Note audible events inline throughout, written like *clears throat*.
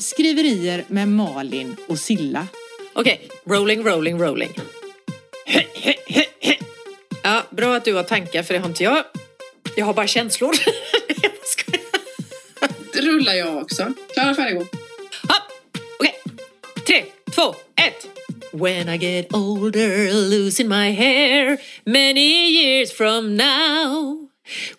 Skriverier med Malin och Silla. Okej, rolling, rolling, rolling. Ja, bra att du har tankar för det har inte jag. Jag har bara känslor. *laughs* Skojar. rullar jag också. Klara, färdig, gå. Okej, tre, två, ett. When I get older, losing my hair many years from now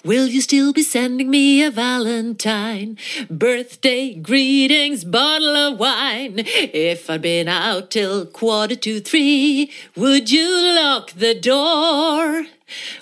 Will you still be sending me a valentine? Birthday greetings, bottle of wine. If I'd been out till quarter to three, would you lock the door?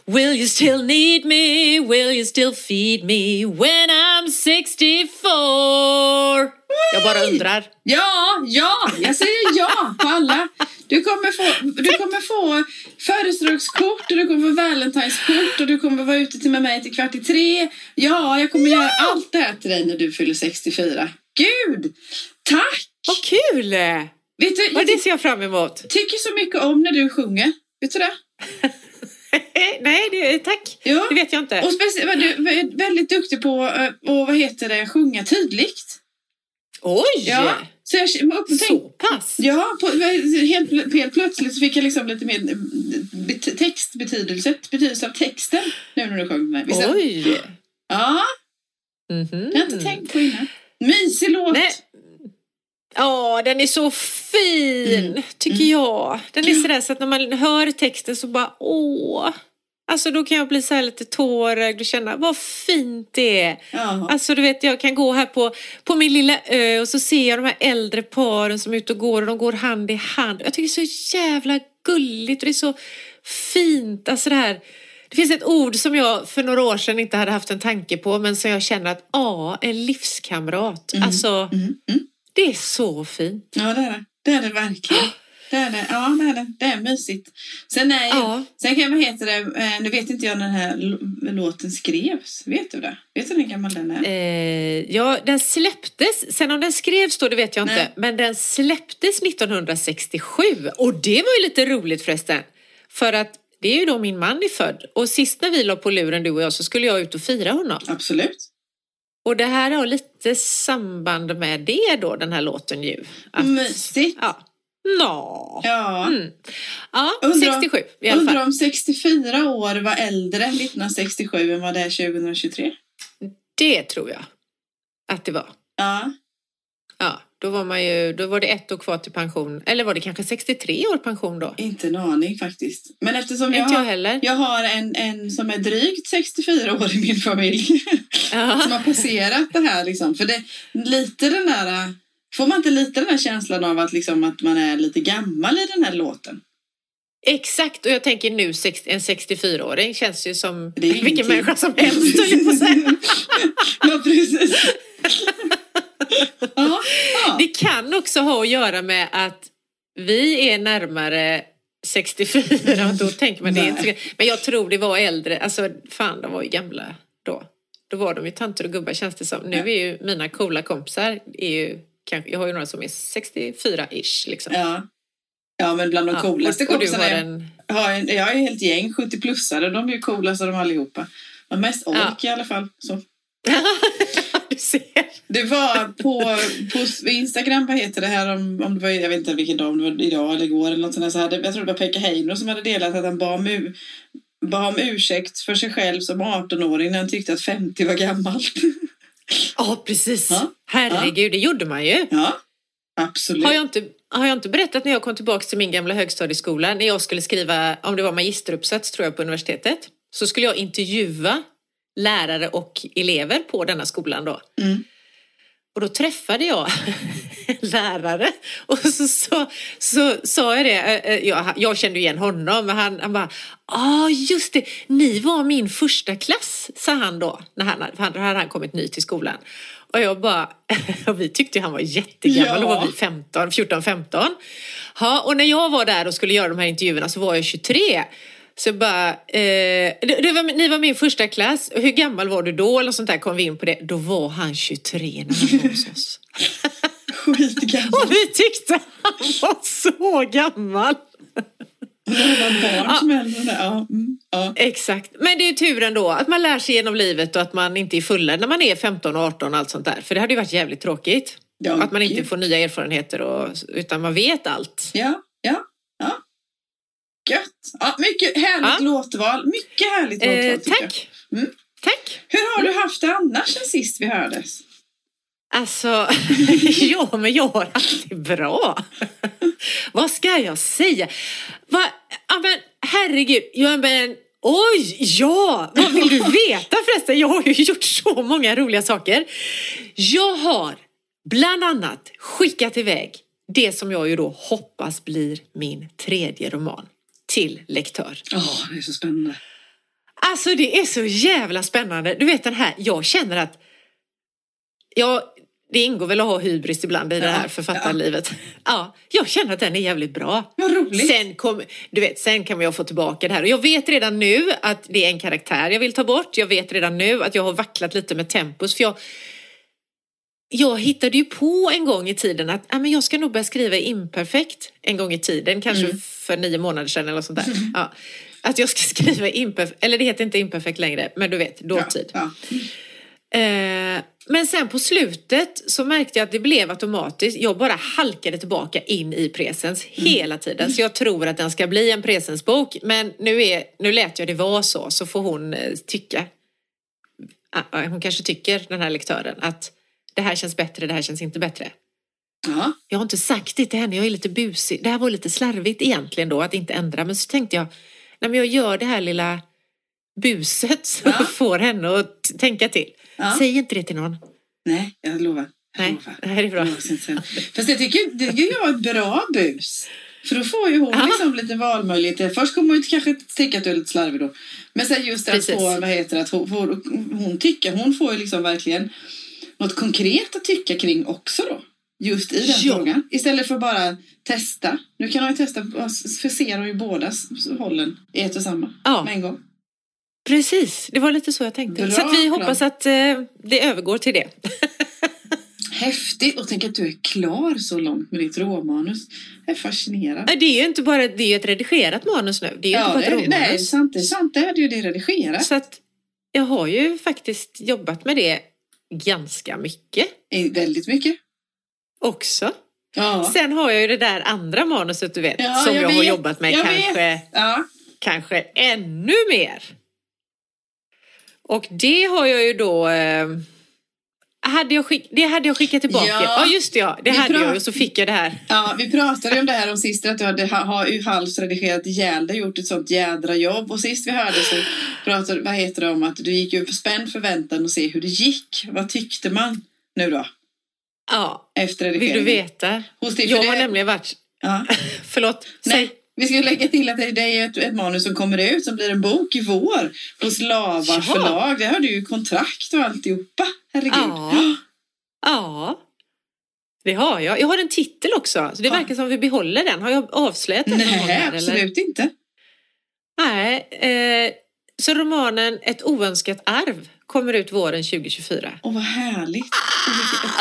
Will you still need me? Will you still feed me when I'm 64? Jag bara undrar. Ja, ja, jag säger ja på alla. Du kommer få, du kommer få födelsedagskort och du kommer få valentineskort och du kommer vara ute till med mig till kvart i tre. Ja, jag kommer göra allt det här till dig när du fyller 64. Gud! Tack! Vad kul! Vet du, jag det ser jag fram emot. tycker så mycket om när du sjunger. Vet du det? *laughs* Nej, det, tack. Ja. Det vet jag inte. Och speciellt, du är väldigt duktig på att vad heter det, sjunga tydligt. Oj! Ja. Så jag tänkte, Så pass? Ja, på, helt, helt plötsligt så fick jag liksom lite mer bet, textbetydelse, betydelse av texten nu när du sjöng med mig. Visst Oj! Ja, det har jag inte tänkt på innan. Mysig låt. Nej. Ja, den är så fin, Mm. tycker Mm. jag. Den är sådär så att när man hör texten så bara åh. Alltså då kan jag bli så här lite tårögd och känna vad fint det är. Ja. Alltså du vet jag kan gå här på, på min lilla ö och så ser jag de här äldre paren som är ute och går och de går hand i hand. Jag tycker det är så jävla gulligt och det är så fint. Alltså det här. Det finns ett ord som jag för några år sedan inte hade haft en tanke på men som jag känner att ja, en livskamrat. Mm. Alltså Mm, mm. det är så fint. Ja, det är det. Det är det verkligen. Det är det. Ja, det är det. Det är mysigt. Sen, är Ja. sen kan vad heter det, eh, nu vet inte jag när den här låten skrevs. Vet du det? Vet du hur gammal den är? Eh, ja, den släpptes, sen om den skrevs då det vet jag inte, Nej. men den släpptes 1967 och det var ju lite roligt förresten. För att det är ju då min man är född och sist när vi la på luren du och jag så skulle jag ut och fira honom. Absolut. Och det här har lite samband med det då, den här låten ju. Att, Mysigt. ja. Nå. Ja. Mm. Ja, Undrar- 67 i alla Undrar fall. om 64 år var äldre 1967 än vad det är 2023? Det tror jag att det var. Ja. Ja, då var man ju, då var det ett år kvar till pension. Eller var det kanske 63 år pension då? Inte en aning faktiskt. Men eftersom jag Inte jag har, heller. jag har en, en som är drygt 64 år i min familj *laughs* som Ja. har passerat det här liksom. För det lite den där Får man inte lite den här känslan av att, liksom, att man är lite gammal i den här låten? Exakt, och jag tänker nu en 64-åring känns ju som Det *laughs* vilken ingenting. människa som helst *laughs* ja, precis. *laughs* ja, ja. Det kan också ha att göra med att vi är närmare 64 och då tänker man det inte så- Men jag tror det var äldre, alltså fan de var ju gamla då. Då var de ju tanter och gubbar känns det som. Nu är ju mina coola kompisar, är ju, kanske, jag har ju några som är 64-ish liksom. ja. ja, men bland de Ja, coolaste kompisarna har en... har en, jag har ju helt gäng 70-plussare. De är ju coolast av dem allihopa. Men mest ork Ja. i alla fall. Så. *laughs* du ser. Det var på, på Instagram, vad heter det här, om, om det var, jag vet inte vilken dag, om det var idag eller igår eller något sånt så hade, jag tror det var Pekka Heino som hade delat att han bad om, u- bad om ursäkt för sig själv som 18-åring när han tyckte att 50 var gammalt. *laughs* Ja, precis. Ja. Herregud, det gjorde man ju. Ja, absolut. Har jag, inte, har jag inte berättat när jag kom tillbaka till min gamla högstadieskola när jag skulle skriva, om det var magisteruppsats tror jag på universitetet, så skulle jag intervjua lärare och elever på denna skolan då. Mm. Och då träffade jag *laughs* lärare och så sa så, sa jag det, jag, jag kände igen honom, men han, han bara, ja ah, just det, ni var min första klass, sa han då, när han, han, då hade han kommit ny till skolan. Och jag bara, *laughs* och vi tyckte han var jättegammal, Ja. då var vi 15, 14-15. Ja, och när jag var där och skulle göra de här intervjuerna så var jag 23. Så bara, eh, det, var, ni var min första klass, hur gammal var du då? Eller sånt där kom vi in på det. Då var han 23 när han var hos oss. *laughs* Skitgammal. Och vi tyckte han var så gammal. Barn det. Ja. Mm. Ja. Exakt. Men det är tur ändå att man lär sig genom livet och att man inte är fulla när man är 15 och 18 och allt sånt där. För det hade ju varit jävligt tråkigt. Ja, att man inte får nya erfarenheter och, utan man vet allt. Ja, ja, ja. Ja, mycket härligt Ja. låtval. Mycket härligt låtval Eh, jag. tack! Mm. Tack! Hur har du haft det annars sen sist vi hördes? Alltså, *laughs* ja men jag har alltid bra. Vad ska jag säga? Va, ja, men herregud, ja, men, oj, ja, vad vill du *laughs* veta förresten? Jag har ju gjort så många roliga saker. Jag har bland annat skickat iväg det som jag ju då hoppas blir min tredje roman till lektör. Ja, det är så spännande. Alltså det är så jävla spännande. Du vet den här, jag känner att Ja, det ingår väl att ha hybris ibland i det Ja, här författarlivet. Ja. jag känner att den är jävligt bra. Vad roligt. Sen, kom, du vet, sen kan jag få tillbaka det här. Och jag vet redan nu att det är en karaktär jag vill ta bort. Jag vet redan nu att jag har vacklat lite med tempus. För jag, jag hittade ju på en gång i tiden att ja, men jag ska nog börja skriva imperfekt en gång i tiden. Kanske Mm. för nio månader sedan eller något sånt där. Ja. Att jag ska *laughs* skriva imperfekt, eller det heter inte imperfekt längre, men du vet, dåtid. Ja, Eh, men sen på slutet så märkte jag att det blev automatiskt. Jag bara halkade tillbaka in i presens hela tiden. Så jag tror att den ska bli en presensbok. Men nu, är, nu lät jag det vara så, så får hon eh, tycka. Ah, ah, Hon kanske tycker, den här lektören, att det här känns bättre, det här känns inte bättre. ja. Jag har inte sagt det till henne, jag är lite busig. Det här var lite slarvigt egentligen då, att inte ändra. Men så tänkte jag, nej men jag gör det här lilla buset som Ja. *laughs* får henne att tänka till. Ja. Säg inte det till någon. Nej, jag lovar. Jag Nej, lovar. det här är bra. Jag. Fast det tycker, det tycker jag är ett bra bus. För då får ju hon Ja. liksom lite valmöjligheter. Först kommer hon kanske tycka att du är lite slarvig då. Men sen just det att få, vad heter det, att hon, hon tycker, hon får ju liksom verkligen något konkret att tycka kring också då. Just i den Ja. frågan. Istället för bara testa. Nu kan hon ju testa, för ser hon ju båda hållen i ett och samma. Ja. Med en gång. Precis, det var lite så jag tänkte. Bra så att vi plan. hoppas att eh, det övergår till det. *laughs* Häftigt! Och tänk att du är klar så långt med ditt råmanus. Jag är fascinerad. Det är ju inte bara det är ett redigerat manus nu. Det är ju inte bara ett det, är- nej, sant, det är sant. Det hade ju det redigerat. Så att jag har ju faktiskt jobbat med det ganska mycket I- Väldigt mycket. också. Ja. Sen har jag ju det där andra manuset du vet, Ja, som jag jag, har jobbat med Jag kanske, ja. kanske ännu mer. Och det har jag ju då... Eh, hade jag skick, det hade jag skickat tillbaka. Ja. Ja, just det. Ja. Det hade jag och så fick jag det här. Ja, vi pratade om det här om sist att du hade ha, har halvt redigerat ihjäl dig, gjort ett sånt jädra jobb. Och sist vi hörde så pratade vad heter det om att du gick ju på spänd förväntan och se hur det gick. Vad tyckte man nu då? Ja, Efter vill du veta? Hos dig, Jag har det- nämligen varit... Ja. *laughs* Förlåt, Nej, säg. Vi ska lägga till att det är ett, ett manus som kommer ut som blir en bok i vår hos Lava Ja. förlag. Det har du ju kontrakt och alltihopa. Herregud. Ja. Ja, det har jag. Jag har en titel också. Så det Ja. verkar som att vi behåller den. Har jag avslöjat den? Nej, här, eller? absolut inte. Nej. Eh, så romanen Ett oönskat arv kommer ut våren 2024. Åh, vad härligt.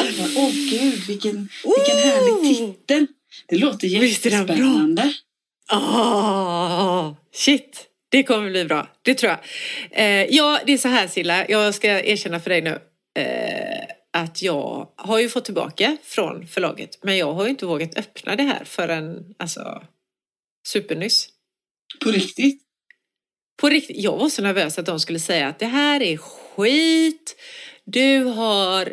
Åh, vilken- Åh, gud, vilken, vilken härlig titel. Det låter Oh! Visst är den bra? Åh, shit! Det kommer bli bra. Det tror jag. Eh, ja, det är så här Silla. Jag ska erkänna för dig nu. Eh, att jag har ju fått tillbaka från förlaget. Men jag har ju inte vågat öppna det här förrän alltså supernyss. På riktigt. På riktigt, jag var så nervös att de skulle säga att det här är skit. Du har,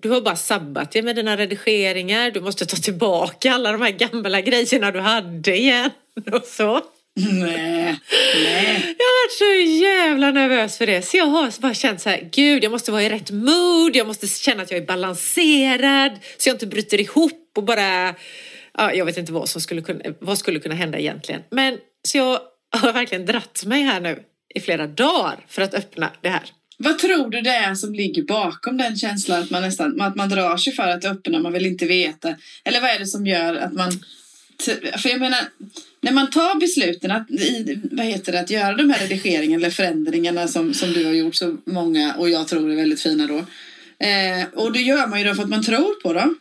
du har bara sabbat det med dina redigeringar. Du måste ta tillbaka alla de här gamla grejerna du hade igen. *laughs* Och så. Nej, nej. Jag har varit så jävla nervös för det. Så jag har bara känt så här, gud jag måste vara i rätt mood. Jag måste känna att jag är balanserad. Så jag inte bryter ihop och bara, ja, jag vet inte vad som skulle kunna, vad skulle kunna hända egentligen. Men så jag har verkligen dratt mig här nu i flera dagar för att öppna det här. Vad tror du det är som ligger bakom den känslan att man nästan att man drar sig för att öppna, man vill inte veta? Eller vad är det som gör att man... För jag menar, när man tar besluten att, i, vad heter det, att göra de här redigeringarna eller förändringarna som, som du har gjort så många och jag tror är väldigt fina då. Eh, och det gör man ju då för att man tror på dem.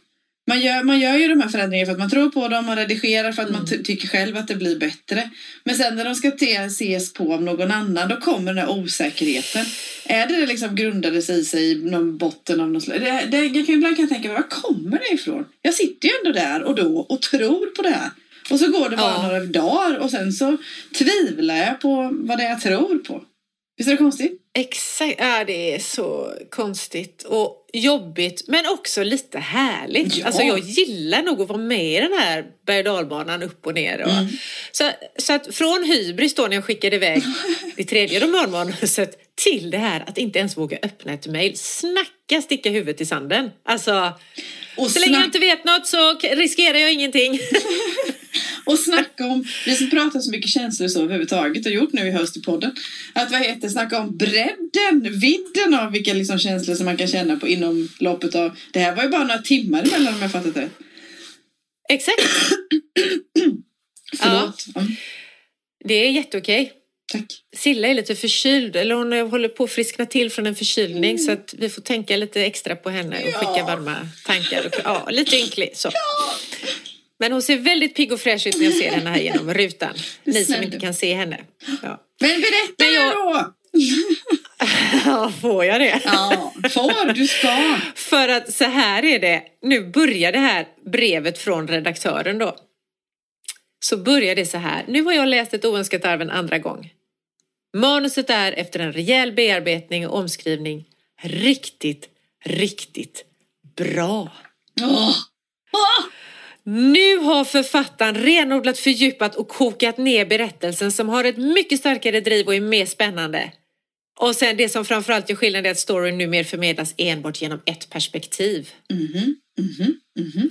Man gör, man gör ju de här förändringarna för att man tror på dem, man redigerar för att man ty- tycker själv att det blir bättre. Men sen när de ska ses på av någon annan, då kommer den här osäkerheten. Är det liksom grundade sig i sig i någon botten av något slag? Det, det, jag kan, ibland kan jag tänka, var kommer det ifrån? Jag sitter ju ändå där och då och tror på det här. Och så går det bara Ja. några dagar och sen så tvivlar jag på vad det är jag tror på. Visst är det konstigt? Exakt, ja det är så konstigt och jobbigt men också lite härligt. Ja. Alltså jag gillar nog att vara med i den här berg dalbanan upp och ner. Och, Mm. så, så att från hybris då när jag skickade iväg *laughs* det tredje romanmanuset till det här att inte ens våga öppna ett mejl. Snacka sticka huvudet i sanden. Alltså, Och så länge jag inte vet något så riskerar jag ingenting. *laughs* Och snacka om, vi som pratar så mycket känslor så överhuvudtaget och gjort nu i höst i podden. Att vad heter snacka om bredden, vidden av vilka liksom känslor som man kan känna på inom loppet av, det här var ju bara några timmar emellan om jag fattat det. Exakt, *coughs* Förlåt. Mm, det är jätteokej. tack. Silla är lite förkyld, eller hon håller på att friskna till från en förkylning så att vi får tänka lite extra på henne och Ja. skicka varma tankar. Och, ja, lite ynklig så. Men hon ser väldigt pigg och fräsch ut när jag ser henne här genom rutan. *laughs* Ni som inte kan se henne. Ja, Men berätta Men jag- då! *laughs* ja får jag det? Ja, får, du ska. För att så här är det, nu börjar det här brevet från redaktören då. Så börjar det så här, nu har jag läst ett oönskat arv en andra gång. Manuset är efter en rejäl bearbetning och omskrivning riktigt, riktigt bra. Åh. Åh. Nu har författaren renodlat, fördjupat och kokat ner berättelsen som har ett mycket starkare driv och är mer spännande. Och sen det som framförallt gör skillnad är att storyn numera förmedlas enbart genom ett perspektiv. Mhm, mhm, mhm.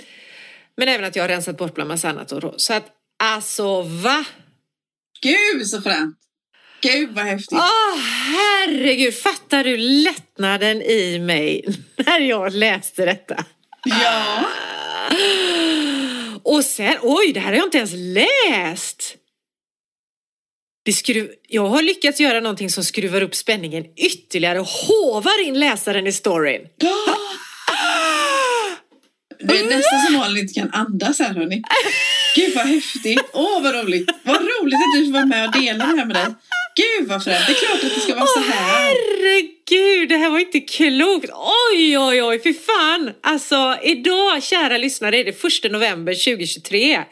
Men även att jag har rensat bort bland massa annat. Och då. Så att alltså va? Gud så fränt! Gud vad häftigt! Åh herregud, fattar du lättnaden i mig *laughs* när jag läste detta? Ja, och sen, oj, det här har jag inte ens läst! Det skruv, jag har lyckats göra någonting som skruvar upp spänningen ytterligare och hovar in läsaren i storyn. det är nästan som Malin inte kan andas här hörni. Gud vad häftigt! Åh vad roligt! Vad roligt att du får vara med och dela det här med dig. Gud vad fränt! Det är klart att det ska vara så Åh här. herregud, det här var inte klokt. Oj, oj, oj, fy fan. Alltså, idag, kära lyssnare, är det första november 2023.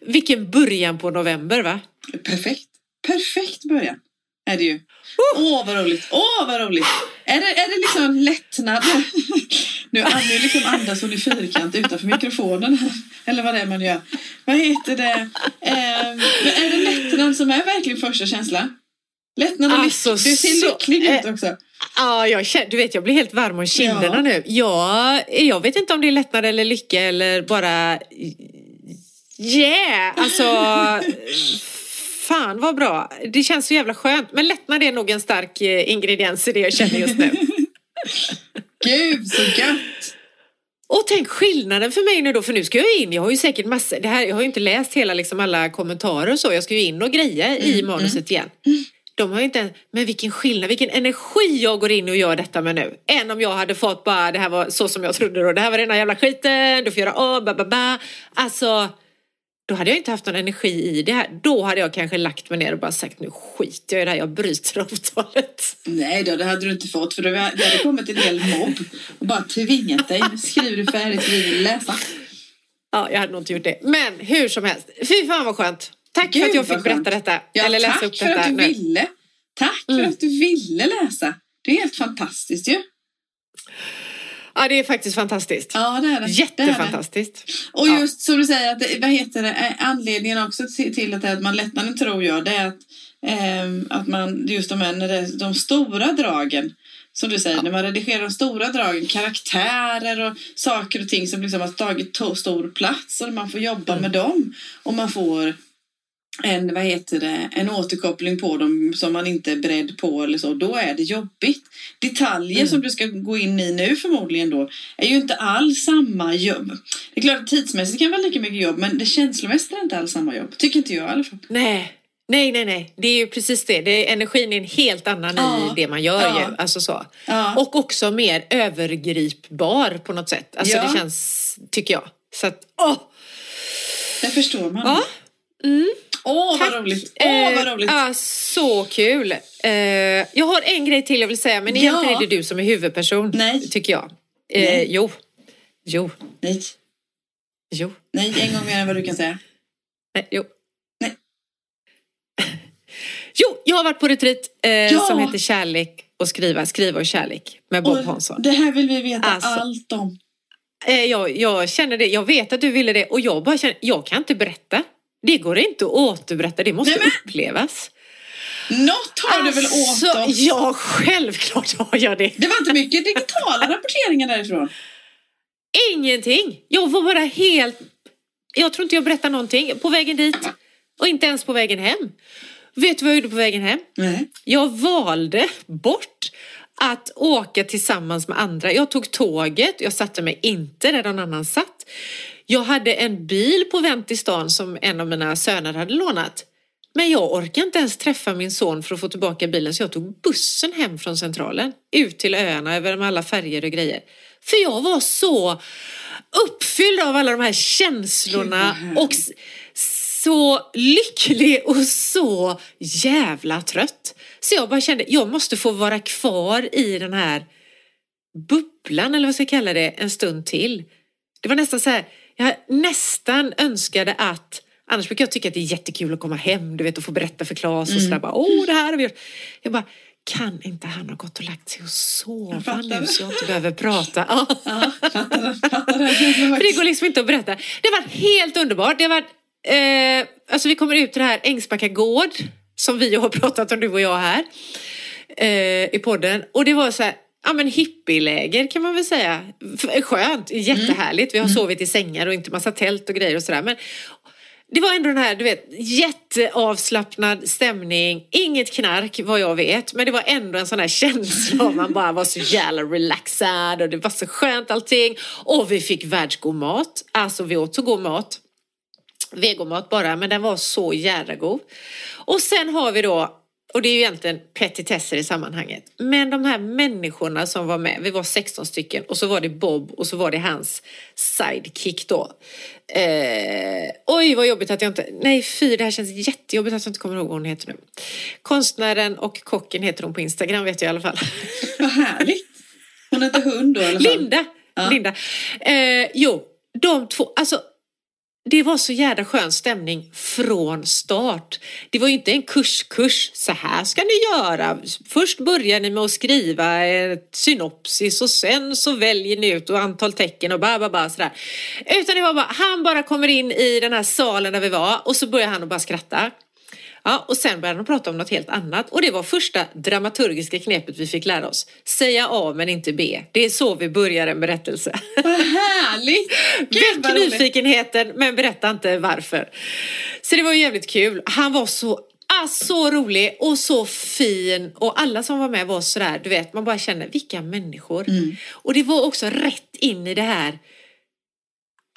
Vilken början på november, va? Perfekt. Perfekt början. Är det ju. Åh vad roligt. Åh vad roligt. Är det, är det liksom lättnad? Nu, nu liksom andas hon i fyrkant utanför mikrofonen. Eller vad det är man gör. Vad heter det? Ehm, är det lättnad som är verkligen första känslan? Lättnad och Alltså, lycklig. Du ser så- lycklig ut eh, också. Ja, jag känner, du vet, jag blir helt varm om kinderna Ja. nu. Jag, jag vet inte om det är lättnad eller lycka eller bara yeah! Alltså, *laughs* fan vad bra. Det känns så jävla skönt. Men lättnad är nog en stark eh, ingrediens i det jag känner just nu. *laughs* Gud så gött. Och tänk skillnaden för mig nu då, för nu ska jag in, jag har ju säkert massor, det här, jag har ju inte läst hela liksom alla kommentarer och så, jag ska ju in och greja i manuset igen. De har ju inte, men vilken skillnad, vilken energi jag går in och gör detta med nu. Än om jag hade fått bara, det här var så som jag trodde då, det här var rena jävla skiten, du får göra A, ba, ba, ba. Alltså, då hade jag inte haft någon energi i det här. Då hade jag kanske lagt mig ner och bara sagt nu skiter jag i det här, jag bryter *laughs* avtalet. Nej då, det hade du inte fått för det hade kommit en hel mobb och bara tvingat dig. Nu skriver du färdigt, vi vill läsa. Ja, jag hade nog inte gjort det. Men hur som helst, fy fan vad skönt. Tack för Gud, att jag fick berätta detta. Ja, eller läsa tack upp för detta att du ville. Tack för Mm. att du ville läsa. Det är helt fantastiskt ju. Ja, det är faktiskt fantastiskt. Ja, det är det. Det är det. Jättefantastiskt. Och Ja. just som du säger, att vad heter det, eh, anledningen också till, att, att man lättnaden tror jag, det är att, ehm, att man, just de, här, när det de stora dragen, som du säger, när man redigerar de stora dragen, karaktärer och saker och ting som liksom har tagit to- stor plats och man får jobba Mm. med dem och man får en, vad heter det, en återkoppling på dem som man inte är beredd på eller så, då är det jobbigt. Detaljer Mm. som du ska gå in i nu förmodligen då är ju inte alls samma jobb. Det är klart att tidsmässigt kan vara lika mycket jobb men det känslomässigt är inte alls samma jobb. Tycker inte jag i alla fall. Nej. Nej, nej, nej. Det är ju precis det. det är, energin är en helt annan Ja. i det man gör Ja. ju. Alltså så. Ja. Och också mer övergripbar på något sätt. Alltså det känns, tycker jag. Så att, åh! Det förstår man. Ja. Mm. Åh, vad Tack. roligt. Åh, vad Eh, roligt. Ja, så kul. Eh, jag har en grej till jag vill säga, men egentligen Ja. är det du som är huvudperson. Nej. Tycker jag. Eh, Nej. jo. Jo. Nej, Jo. nej, en gång mer än vad du kan säga. Nej, jo. Nej. *laughs* Jo, jag har varit på retreat eh, Ja. som heter Kärlek och skriva, skriva och kärlek med Bob Och Hansson. Det här vill vi veta Alltså. allt om. Eh, jag, jag känner det, jag vet att du ville det och jag bara känner, jag kan inte berätta. Det går inte att återberätta, det måste Nej, men- upplevas. Något har du väl åt Alltså, oss? Ja, självklart har jag det. Det var inte mycket digitala rapporteringar därifrån. Ingenting. Jag var bara helt... Jag tror inte jag berättade någonting på vägen dit och inte ens på vägen hem. Vet du vad jag gjorde på vägen hem? Nej. Jag valde bort att åka tillsammans med andra. Jag tog tåget, jag satte mig inte där någon annan satt. Jag hade en bil på vänt i stan som en av mina söner hade lånat. Men jag orkade inte ens träffa min son för att få tillbaka bilen så jag tog bussen hem från centralen. Ut till öarna över med alla färger och grejer. För jag var så uppfylld av alla de här känslorna och så lycklig och så jävla trött. Så jag bara kände, jag måste få vara kvar i den här bubblan eller vad ska jag kalla det en stund till. Det var nästan så här, jag nästan önskade att Annars brukar jag tycka att det är jättekul att komma hem, du vet, och få berätta för Claes och sådär. Bara, Åh, det här har vi gjort. Jag bara, kan inte han ha gått och lagt sig och sova nu så jag inte behöver prata? Ja. Ja, fattar, fattar. *laughs* För det går liksom inte att berätta. Det har varit helt underbart. Det har varit, eh, alltså vi kommer ut till det här Ängsbacka gård som vi har pratat om du och jag här eh, i podden. Och det var så här, ja men hippieläger kan man väl säga. Skönt, jättehärligt. Vi har sovit i sängar och inte massa tält och grejer och sådär. Men det var ändå den här, du vet, jätteavslappnad stämning. Inget knark vad jag vet, men det var ändå en sån här känsla av man bara var så jävla relaxad och det var så skönt allting. Och vi fick världsgod mat. Alltså vi åt så god mat. Vegomat bara, men den var så jävla god. Och sen har vi då, och det är ju egentligen petitesser i sammanhanget, men de här människorna som var med, vi var 16 stycken och så var det Bob och så var det hans sidekick då. Eh, oj vad jobbigt att jag inte, nej fy det här känns jättejobbigt att jag inte kommer ihåg vad hon heter nu. Konstnären och kocken heter hon på Instagram vet jag i alla fall. *laughs* Vad härligt. Hon heter hund då i alla fall. Linda! Ja. Linda. Eh, jo, de två, alltså det var så jädra skön stämning från start. Det var ju inte en kurskurs, så här ska ni göra. Först börjar ni med att skriva ett synopsis och sen så väljer ni ut och antal tecken och ba, ba, ba, sådär. Utan det var bara, han bara kommer in i den här salen där vi var och så börjar han att bara skratta. Ja, och sen började de prata om något helt annat och det var första dramaturgiska knepet vi fick lära oss. Säga A men inte B. Det är så vi börjar en berättelse. Vad härligt. *laughs* Gud, Väck nyfikenheten men berätta inte varför. Så det var jävligt kul. Han var så, ah, så rolig och så fin och alla som var med var sådär, du vet, man bara känner vilka människor. Mm. Och det var också rätt in i det här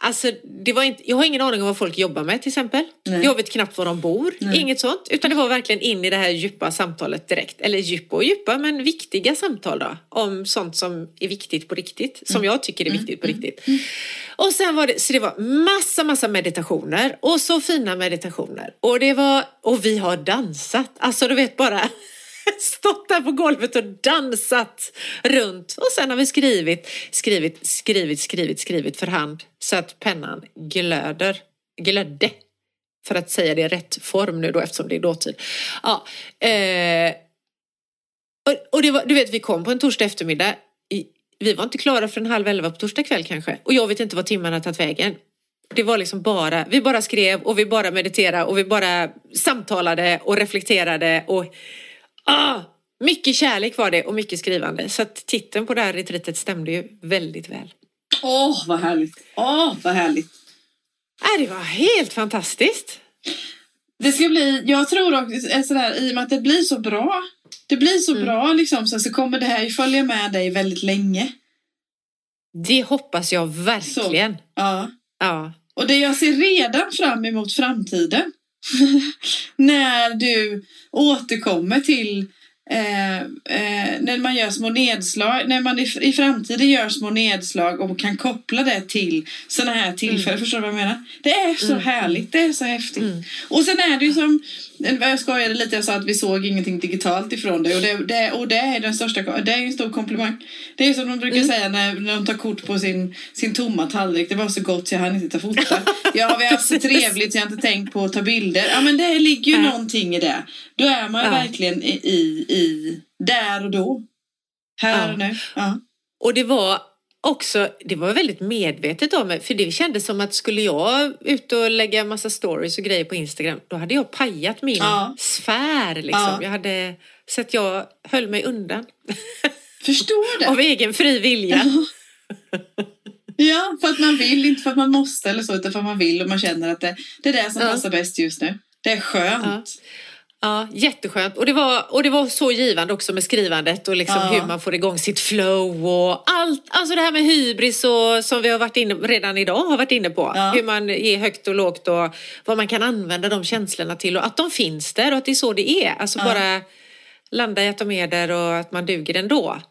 Alltså, det var inte, jag har ingen aning om vad folk jobbar med till exempel. Nej. Jag vet knappt var de bor. Nej. Inget sånt. Utan det var verkligen in i det här djupa samtalet direkt. Eller djupa och djupa, men viktiga samtal då. Om sånt som är viktigt på riktigt. Som Mm. jag tycker är viktigt på riktigt. Och sen var det, så det var massa, massa meditationer. Och så fina meditationer. Och det var, och vi har dansat. Alltså du vet bara *laughs* stått där på golvet och dansat runt. Och sen har vi skrivit, skrivit, skrivit, skrivit, skrivit för hand. Så att pennan glöder, glödde. För att säga det i rätt form nu då eftersom det är dåtid. Ja, eh, och, och det var, du vet, vi kom på en torsdag eftermiddag. I, vi var inte klara för en halv elva på torsdag kväll kanske. Och jag vet inte vad timmarna tagit vägen. Det var liksom bara, vi bara skrev och vi bara mediterade och vi bara samtalade och reflekterade och ah, mycket kärlek var det och mycket skrivande. Så att titeln på det här retreatet stämde ju väldigt väl. Åh, vad härligt. Åh, vad härligt. Äh, det var helt fantastiskt. Det ska bli, jag tror också sådär, i och med att det blir så bra. Det blir så Mm. bra liksom, så, så kommer det här ju följa med dig väldigt länge. Det hoppas jag verkligen. Ja. Ja. Och det jag ser redan fram emot framtiden. *laughs* när du återkommer till eh, eh, när man gör små nedslag, när man i, i framtiden gör små nedslag och kan koppla det till sådana här tillfällen. Förstår du vad jag menar? Det är så härligt, det är så häftigt. Och sen är det ju som, jag skojade lite, jag sa att vi såg ingenting digitalt ifrån det och det, det, och det är den största, det är en stor komplimang. Det är som de brukar säga när, när de tar kort på sin, sin tomma tallrik, det var så gott så jag hann inte ta foto. *laughs* Ja, vi har haft så trevligt så jag har inte tänkt på att ta bilder. Ja, men det ligger ju Ja. någonting i det. Då är man ju Ja. verkligen i, i, i där och då. Här Ja. och nu. Ja. Och det var också, det var väldigt medvetet av mig, för det kändes som att skulle jag ut och lägga massa stories och grejer på Instagram, då hade jag pajat min Ja. sfär liksom. Ja. Jag hade, så att jag höll mig undan. Förstår *laughs* det. Av egen fri vilja. Ja, för att man vill, inte för att man måste eller så, utan för att man vill och man känner att det, det är det som Ja. passar bäst just nu. Det är skönt. Ja, jätteskönt. Och det, var, och det var så givande också med skrivandet och liksom Ja. hur man får igång sitt flow och allt. Alltså det här med hybris och, som vi har varit inne, redan idag har varit inne på. Ja. Hur man är högt och lågt och vad man kan använda de känslorna till och att de finns där och att det är så det är. Alltså Ja. bara landa i att de är där och att man duger ändå.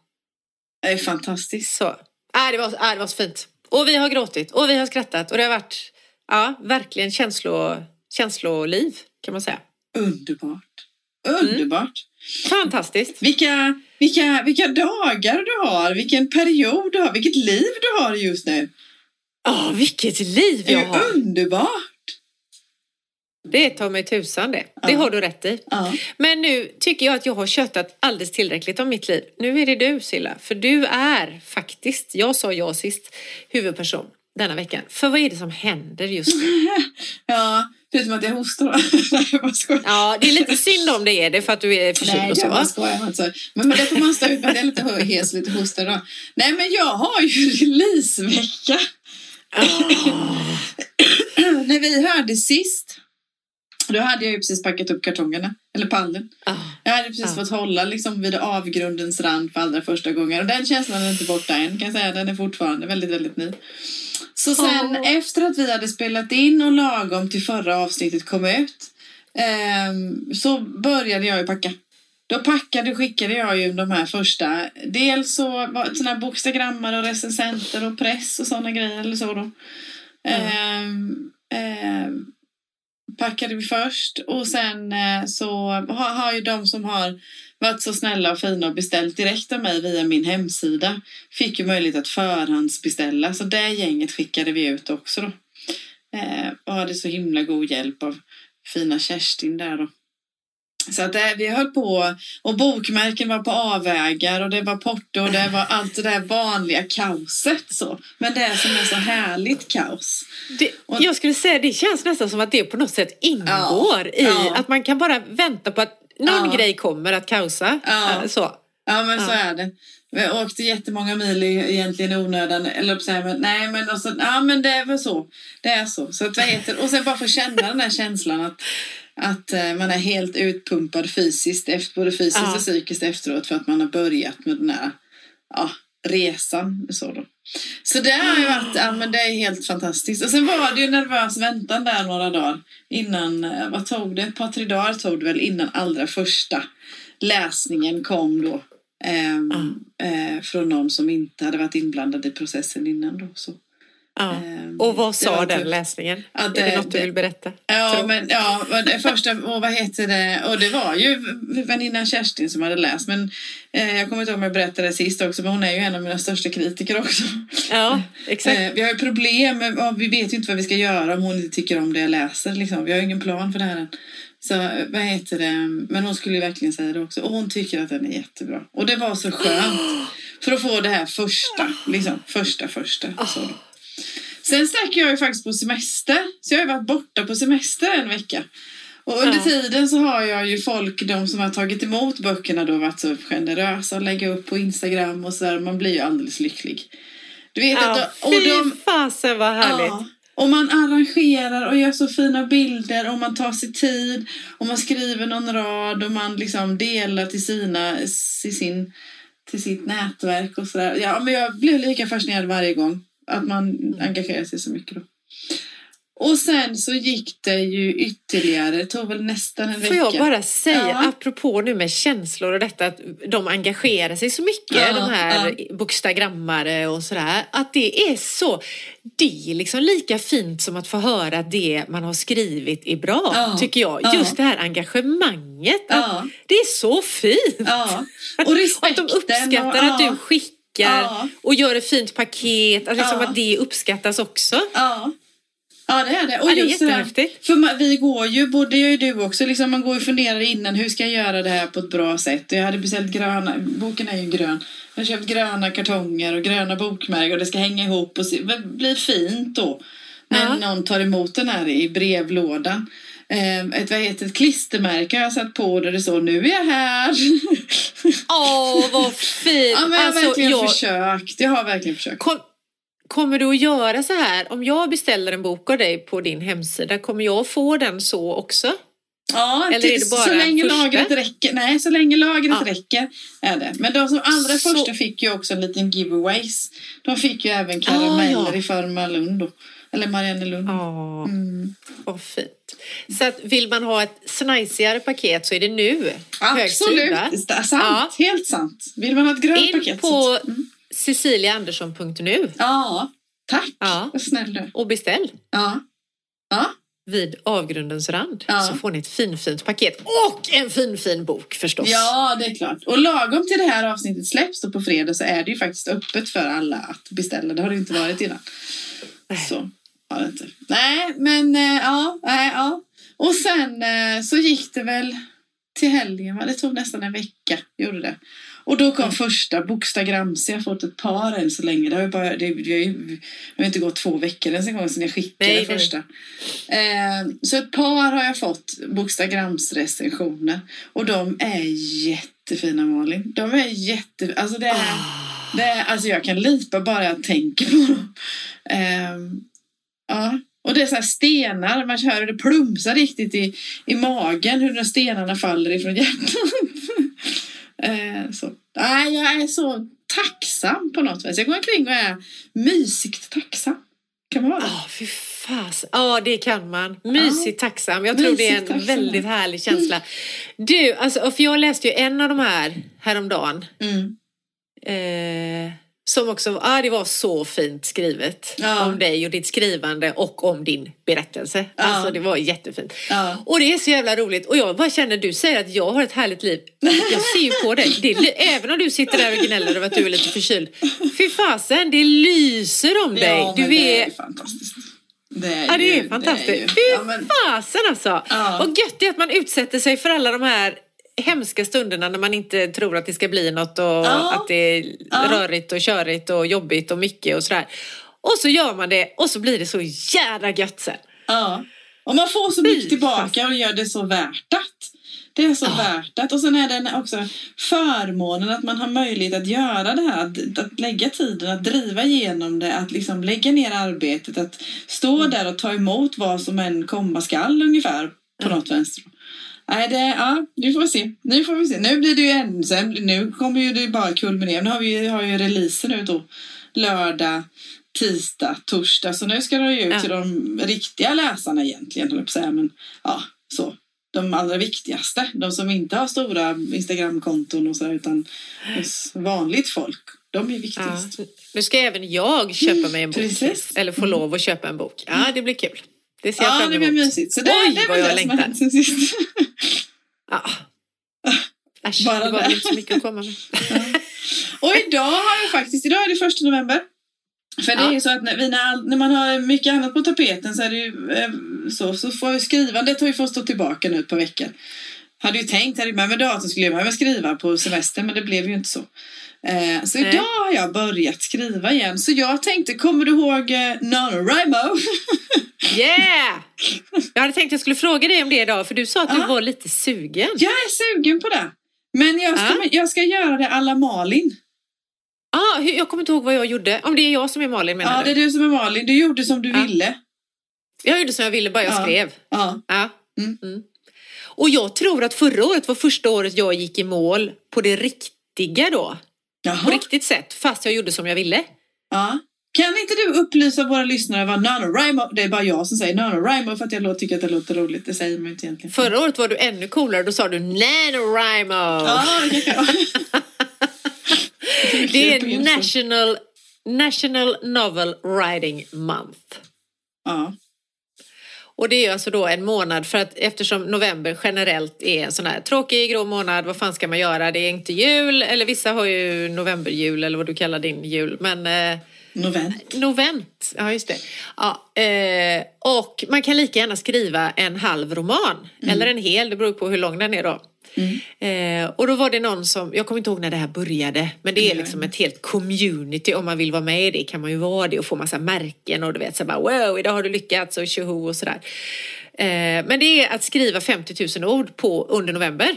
Det är fantastiskt. Så. Äh, det, var, äh, det var så fint. Och vi har gråtit och vi har skrattat och det har varit ja, verkligen känslo, känsloliv kan man säga. Underbart. Underbart. Fantastiskt. Vilka, vilka, vilka dagar du har, vilken period du har, vilket liv du har just nu. Ja, vilket liv Det jag är har. ju underbart. Det tar mig tusan det. Det Ja. har du rätt i. Ja. Men nu tycker jag att jag har köttat alldeles tillräckligt om mitt liv. Nu är det du Silla. För du är faktiskt, jag sa jag sist, huvudperson denna veckan. För vad är det som händer just nu? *laughs* ja, förutom att jag hostar. *laughs* Nej, jag bara skojar. Ja, det är lite synd om det är det för att du är förkyld Nej, och jag bara så. skojar. Alltså. Men, men det får man stå ut med. att Jag är lite hes lite hostig då. Nej, men jag har ju releasevecka. När vi hörde sist, då hade jag ju precis packat upp kartongerna, eller pallen. Ah, Jag hade precis Ja. fått hålla liksom vid avgrundens rand för allra första gången. Och den känslan är inte borta än kan jag säga. Den är fortfarande väldigt, väldigt ny. Så sen Åh. efter att vi hade spelat in och lagom till förra avsnittet kom ut ehm, så började jag ju packa. Då packade skickade jag ju de här första. Dels så var såna här bokstagrammar och recensenter och press och sådana grejer eller så då. Ehm, ehm, packade vi först och sen eh, så har, har ju de som har varit så snälla och fina och beställt direkt av mig via min hemsida fick ju möjlighet att förhandsbeställa så det gänget skickade vi ut också då. Eh, och hade så himla god hjälp av fina Kerstin där då. Så att det, vi höll på och bokmärken var på avvägar och det var porto och det var allt det där vanliga kaoset så. Men det som är så härligt kaos. det, Och- jag skulle säga det känns nästan som att det på något sätt ingår i Ja. att man kan bara vänta på att någon Ja. grej kommer att kaosa. Ja. Eh, Så. Ja men så Ja. är det. Vi åkte jättemånga mil egentligen i onödan. Eller så här, men, nej men, och så, ja, men det är väl så. Det är så. så att, vad heter, och sen bara få känna den där känslan att, att eh, man är helt utpumpad fysiskt, efter, både fysiskt Ja. och psykiskt efteråt för att man har börjat med den här ja, resan. Så, då. så det har ju varit, ja men det är helt fantastiskt. Och sen var det ju nervös väntan där några dagar innan, eh, vad tog det? Ett par tre dagar tog det väl innan allra första läsningen kom då. ehm, eh, från någon som inte hade varit inblandad i processen innan då. Så. Ja. Ehm, Och vad sa var den tufft. läsningen? Ja, är det- det något du vill berätta? Ja, Tror- men ja, det första, och vad heter det, och det var ju väninnan Kerstin som hade läst, men eh, jag kommer inte ihåg om jag berättade det sist också, men hon är ju en av mina största kritiker också. Ja, exakt. Eh, vi har ju problem, med, ja, vi vet ju inte vad vi ska göra om hon inte tycker om det jag läser, liksom. vi har ju ingen plan för det här än. Så eh, vad heter det, men hon skulle ju verkligen säga det också, och hon tycker att den är jättebra. Och det var så skönt, *gasps* för att få det här första, liksom, första, första. Så. Sen stack jag ju faktiskt på semester. Så jag har varit borta på semester en vecka. Och under Ja. tiden så har jag ju folk, de som har tagit emot böckerna då varit så generösa och lägga upp på Instagram och sådär. Man blir ju alldeles lycklig. Du vet Ja, att, och fy de, fasen vad härligt. Ja, och man arrangerar och gör så fina bilder och man tar sig tid och man skriver någon rad och man liksom delar till sina, till sin, till sitt nätverk och sådär. Ja, men jag blir lika fascinerad varje gång att man engagerar sig så mycket då. Och sen så gick det ju ytterligare, det tog väl nästan en vecka. Får jag bara säga, Ja. apropå nu med känslor och detta att de engagerar sig så mycket, Ja, de här bokstagrammare och sådär, att det är så, det är liksom lika fint som att få höra att det man har skrivit är bra, Ja, tycker jag. ja. Just det här engagemanget, Ja. det är så fint. Ja, och *laughs* Och att de uppskattar att ja, du skickar Ja. och gör ett fint paket, att, liksom Ja. att det uppskattas också. Ja. Ja, det är det. Och Ja, det är just jättehäftigt. För man, vi går ju, både jag och du också, liksom man går och funderar innan hur ska jag göra det här på ett bra sätt. Jag hade beställt gröna, boken är ju grön. Jag har köpt gröna kartonger och gröna bokmärken och det ska hänga ihop och se, blir fint då. När Ja. någon tar emot den här i brevlådan. Eh, ett, vad heter, ett klistermärke har jag satt på där det står nu är jag här. Åh, *laughs* vad fint! ja, men jag har Alltså, verkligen jag- försökt. Jag har verkligen försökt. Kom, kommer du att göra så här, om jag beställer en bok av dig på din hemsida, kommer jag få den så också? Ja, Eller är det bara så länge första? lagret räcker. Nej, så länge lagret Ja. räcker är det. Men de som allra Så- första fick ju också en liten giveaways. De fick ju även karameller Ah, ja. i Farmalund då. Eller Mariannelund. Ja, Mm. vad fint. Så att vill man ha ett snajsigare paket så är det nu. Absolut, sant. Helt sant. Vill man ha ett grönt In paket? på så- Mm. ceciliaandersson.nu Ja, tack. Ja. Vad snäll du och beställ. Ja. Ja. Vid avgrundens rand Ja. så får ni ett finfint paket och en fin fin bok förstås. ja, det är klart. Och lagom till det här avsnittet släpps då på fredag så är det ju faktiskt öppet för alla att beställa. Det har det inte varit innan. Så har det inte. Nej, men eh, ja, nej, ja. Och sen eh, så gick det väl till helgen, det tog nästan en vecka, gjorde det. Och då kom första bokstagramse, jag har fått ett par än så länge. Det har bara, det, det, har inte gått två veckor ens en gång sedan jag skickade Nej, första. Eh, så ett par har jag fått bokstagramsrecensioner och de är jättefina Malin. De är jätte, alltså det är, Ah. det är, alltså jag kan lipa bara jag tänker på dem. Ehm, ja. Och det är så här stenar, man hör hur det plumsar riktigt i, i magen, hur de stenarna faller ifrån hjärtat. *laughs* Ehm, så. Nej, jag är så tacksam på något vis. Jag går omkring och är mysigt tacksam. Kan man vara det? Ja, fy fas. Ja, det kan man. Mysigt tacksam. Jag tror det är Mysigt en tacksam. väldigt härlig känsla. Du, alltså, för jag läste ju en av de här häromdagen. Mm. Eh, som också, ja det var så fint skrivet. Ja. Om dig och ditt skrivande och om din berättelse. Ja. Alltså det var jättefint. Ja. Och det är så jävla roligt. Och jag bara känner, du säger att jag har ett härligt liv. Jag ser ju på dig. Det, *laughs* även om du sitter där och gnäller över att du är lite förkyld. Fy fasen, det lyser om dig. Ja, du men det är är fantastiskt. Det är, Ja, det ju- är fantastiskt. ju- Fy ja, men, fasen alltså! Ja. Och gött är att man utsätter sig för alla de här hemska stunderna när man inte tror att det ska bli något och Ja. att det är Ja. rörigt och körigt och jobbigt och mycket och sådär. Och så gör man det och så blir det så jävla gött sen. ja. Och man får så mycket tillbaka och gör det så värt att. Det är så Ja. värt att. Och sen är det också förmånen att man har möjlighet att göra det här. Att, att lägga tiden, att driva igenom det, att liksom lägga ner arbetet, att stå Mm. där och ta emot vad som än komma skall ungefär på något vänster. Nej, det, ja, nu får vi se. Nu får vi se. Nu blir det ju än sen. Nu kommer ju det bara kulminera. Nu har vi ju, har ju releasen nu då. Lördag, tisdag, torsdag. Så nu ska det ju ut Ja. till de riktiga läsarna egentligen, höll jag på att säga. Men ja, så. De allra viktigaste. De som inte har stora Instagramkonton och så där, utan hos vanligt folk. De är Ja. viktigast. Nu ska även jag köpa mig en bok. Precis. Eller få lov att köpa en bok. Ja, det blir kul. Det ser jag Ja, fram det emot. blir mysigt. Så det, Oj, det vad jag det längtar. Hänt sen sist. Ja. Äsch, Bara det var det. inte så mycket att komma med. *laughs* Och idag har jag faktiskt, idag är det första november. För det Ja. är ju så att när, när, när man har mycket annat på tapeten så är det ju eh, så, så får skrivandet har ju fått stå tillbaka nu ett par veckor. Hade ju tänkt, hade med mig datorn skulle jag med skriva på semester men det blev ju inte så. Eh, så Nej. idag har jag börjat skriva igen. Så jag tänkte, kommer du ihåg eh, NaNoWriMo? *laughs* Yeah! Jag hade tänkt att jag skulle fråga dig om det idag för du sa att du Ja. var lite sugen. jag är sugen på det. Men jag ska, Ja. jag ska göra det alla Malin. Ah, jag kommer inte ihåg vad jag gjorde. Om det är jag som är Malin menar Ja, det du? är du som är Malin. Du gjorde som du Ja. ville. Jag gjorde som jag ville, bara jag Ja. skrev. Ja. Ja. Mm. Och jag tror att förra året var första året jag gick i mål på det riktiga då. På Jaha. riktigt sätt, fast jag gjorde som jag ville. Ja. Kan inte du upplysa våra lyssnare vad NaNoWriMo, det är bara jag som säger NaNoWriMo för att jag tycker att det låter roligt, det säger man inte egentligen. Förra året var du ännu coolare, då sa du NaNoWriMo. Ja, det jag. *laughs* det är. National, National Novel Writing Month. Ja. Och det är alltså då en månad för att eftersom november generellt är en sån här tråkig grå månad, vad fan ska man göra? Det är inte jul, eller vissa har ju novemberjul eller vad du kallar din jul, men eh, Novent. novent, ja just det. Ja, eh, och man kan lika gärna skriva en halv roman, eller en hel, det beror på hur lång den är då. Eh, och då var det någon som, jag kommer inte ihåg när det här började, men det är liksom ett helt community om man vill vara med i det kan man ju vara det och få massa märken och du vet så bara wow, idag har du lyckats och tjoho och sådär. Eh, men det är att skriva 50 000 ord på under november.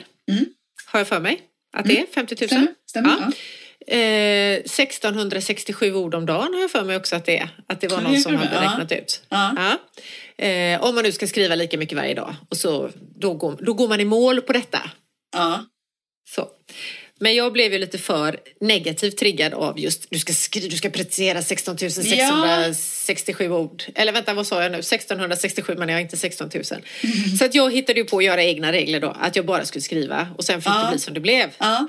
Har jag för mig att det är 50 000. Stämmer, stämmer, ja. Eh, 1667 ord om dagen har jag för mig också att det är. Att det var Ja, någon som hade räknat ut. Ja. Ja. Eh, om man nu ska skriva lika mycket varje dag. Och så, då, går, då går man i mål på detta. Ja. Så. Men jag blev ju lite för negativt triggad av just du ska, skri- du ska precisera 16 667 ord. Eller vänta, vad sa jag nu? 1667 men jag inte 16 000. Så att jag hittade ju på att göra egna regler då. Att jag bara skulle skriva och sen fick Ja. det bli som det blev. Ja.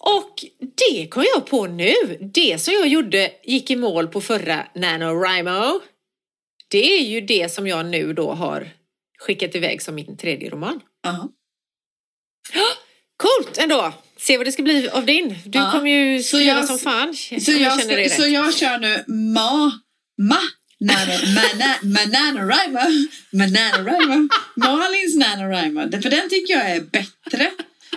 Och det kom jag på nu. Det som jag gjorde gick i mål på förra NaNoWriMo. Det är ju det som jag nu då har skickat iväg som min tredje roman. Ja. Coolt ändå! Se vad det ska bli av din. Du Ja. kommer ju skriva jag- som fan. Så jag, känner ska, så jag kör nu ma, ma, mananoRimer, mananoRimer, Malins NaNoWriMo. Det- För den tycker jag är bättre.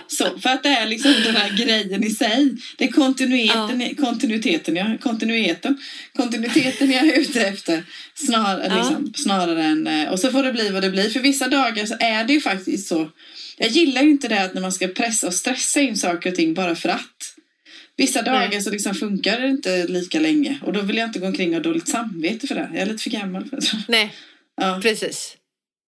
Så, för att det är liksom den här grejen i sig. Det är kontinuiteten, kontinuiteten, ja, kontinuiteten, kontinuiteten jag är ute efter. Snar, Ja. liksom, snarare än, eh, och så får det bli vad det blir. För vissa dagar så är det ju faktiskt så. Jag gillar ju inte det att när man ska pressa och stressa in saker och ting bara för att. Vissa dagar Nej. så liksom funkar det inte lika länge och då vill jag inte gå omkring och ha dåligt samvete för det. Jag är lite för gammal för det. Nej, Ja. precis.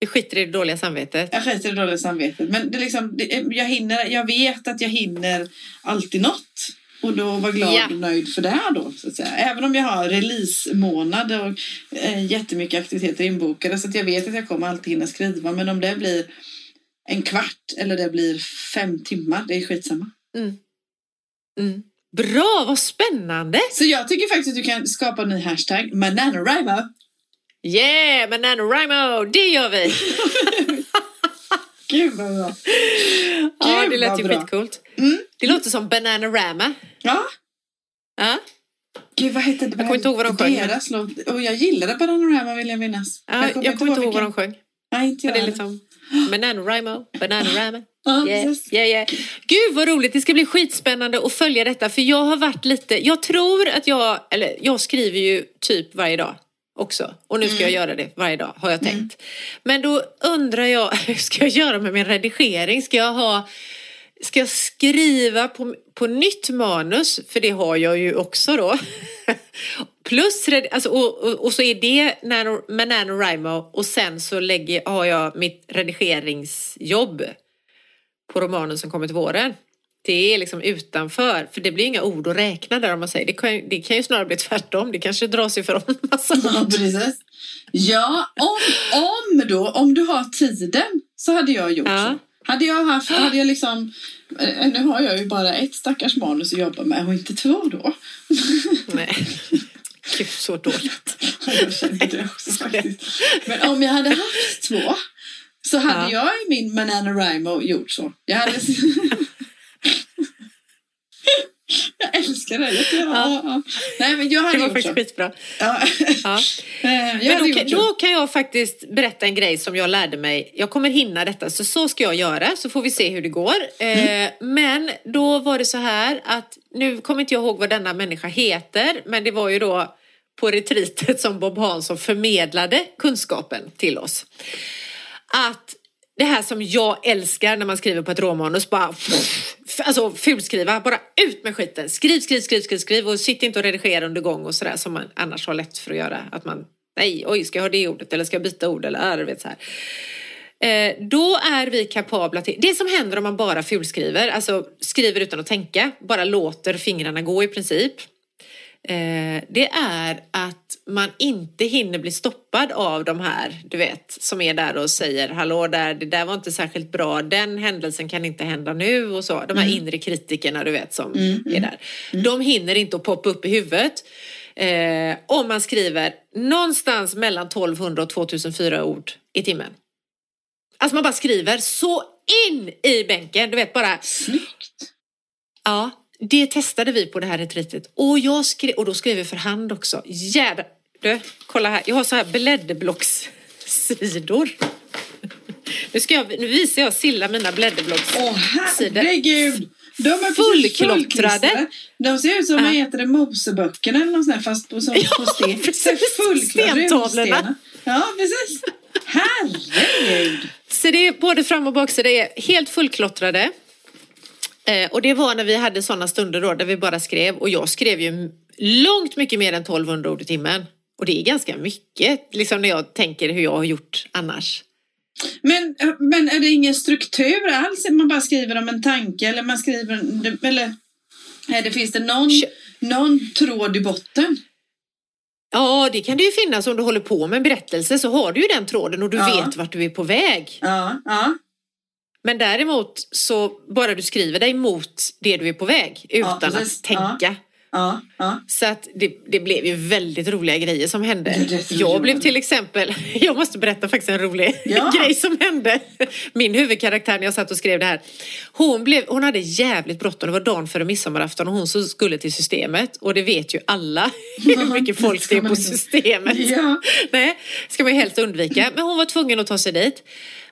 Vi skiter i det dåliga samvetet. Jag skiter i det dåliga samvetet. Men det liksom, det, jag, hinner, jag vet att jag hinner alltid något. Och då var glad Ja. och nöjd för det då. Så att säga. Även om jag har release-månad och eh, jättemycket aktiviteter inbokade. Så att jag vet att jag kommer alltid hinna skriva. Men om det blir en kvart eller det blir fem timmar, det är skitsamma. Mm. Bra, vad spännande! Så jag tycker faktiskt att du kan skapa en ny hashtag. Mananariva. Yeah, men NaNoWriMo, det gör vi! *laughs* Gud vad bra. ja, Gud, det lät ju bra. skitcoolt. Mm. Det låter som Bananarama. Ja. Ja. Gud vad hette det? Jag kommer inte ihåg vad de sjöng. Deras låt. Och jag gillade Panorama vill jag minnas. Ja, jag kommer inte ihåg vad de sjöng. Nej, inte Men jag det är liksom *gasps* Bananarama, Bananarama. Ja, Yeah, yeah, yeah. Gud vad roligt, det ska bli skitspännande att följa detta för jag har varit lite, jag tror att jag, eller jag skriver ju typ varje dag också och nu ska jag göra det varje dag har jag tänkt. Men då undrar jag, *laughs* hur ska jag göra med min redigering? Ska jag ha Ska jag skriva på, på nytt manus, för det har jag ju också då. *laughs* Plus, alltså, och, och, och så är det med NaNoWriMo och sen så lägger, har jag mitt redigeringsjobb på romanen som kommer till våren. Det är liksom utanför, för det blir inga ord att räkna där om man säger. Det kan, det kan ju snarare bli tvärtom, det kanske dras ifrån en massa Ja, precis. Ja, om, om då, om du har tiden så hade jag gjort Ja. så. Hade jag haft, hade jag liksom, eh, nu har jag ju bara ett stackars manus att jobba med och inte två då. *laughs* Nej. Gud, så dåligt. Jag kände det också faktiskt. Men om jag hade haft två så hade jag i min NaNoWriMo gjort så. Jag hade... *laughs* jag älskar det. Jag, ja. Ja. Nej, men jag Det hade var gjort så. faktiskt skitbra. Ja. Ja. *laughs* Eh, Men då, kan, då kan jag faktiskt berätta en grej som jag lärde mig. Jag kommer hinna detta, så så ska jag göra, så får vi se hur det går. Eh, men då var det så här att, nu kommer inte jag ihåg vad denna människa heter, men det var ju då på retreatet som Bob Hansson förmedlade kunskapen till oss. Att det här som jag älskar när man skriver på ett råmanus, bara pff, alltså fulskriva, bara ut med skiten. Skriv, skriv, skriv, skriv, skriv och sitt inte och redigera under gång och sådär som man annars har lätt för att göra. Att man, nej, oj, ska jag ha det ordet eller ska jag byta ord eller är vet så här. Eh, då är vi kapabla till, det som händer om man bara fulskriver, alltså skriver utan att tänka, bara låter fingrarna gå i princip. Eh, det är att man inte hinner bli stoppad av de här, du vet, som är där och säger hallå där, det där var inte särskilt bra, den händelsen kan inte hända nu och så. De här inre kritikerna, du vet, som är där. De hinner inte att poppa upp i huvudet. Eh, om man skriver någonstans mellan 1200 och 2004 ord i timmen. Alltså man bara skriver så in i bänken, du vet bara Snyggt! Ja, det testade vi på det här retreatet. Och, jag skrev, och då skrev vi för hand också. Jädra... Du, kolla här. Jag har så här blädderblockssidor. Nu, ska jag, nu visar jag Silla mina blädderblockssidor. Åh herregud! De är Fullklottrade. De ser ut som, Ja. heter det, Moseböckerna eller något sånt där, fast på, som, på sten. *laughs* precis. Så Stentavlorna. Ja, precis. Herregud! Så det är både fram och baksida är helt fullklottrade. Eh, och det var när vi hade sådana stunder då där vi bara skrev och jag skrev ju långt mycket mer än 1200 ord i timmen. Och det är ganska mycket liksom när jag tänker hur jag har gjort annars. Men, men är det ingen struktur alls? Man bara skriver om en tanke eller man skriver... Eller är det, finns det någon, någon tråd i botten? Ja, det kan det ju finnas om du håller på med en berättelse så har du ju den tråden och du Ja. vet vart du är på väg. Ja, ja. Men däremot så bara du skriver dig mot det du är på väg utan precis. att tänka. Ja, ja. Så att det, det blev ju väldigt roliga grejer som hände. Det- det tror jag blev till exempel, *laughs* jag måste berätta faktiskt en rolig Ja. *laughs* grej som hände. Min huvudkaraktär när jag satt och skrev det här. Hon, blev, hon hade jävligt bråttom, det var dagen före midsommarafton och hon så skulle till systemet. Och det vet ju alla *laughs* hur mycket folk det är på systemet. Ja. Nej, ska man ju helst undvika. Men hon var tvungen att ta sig dit.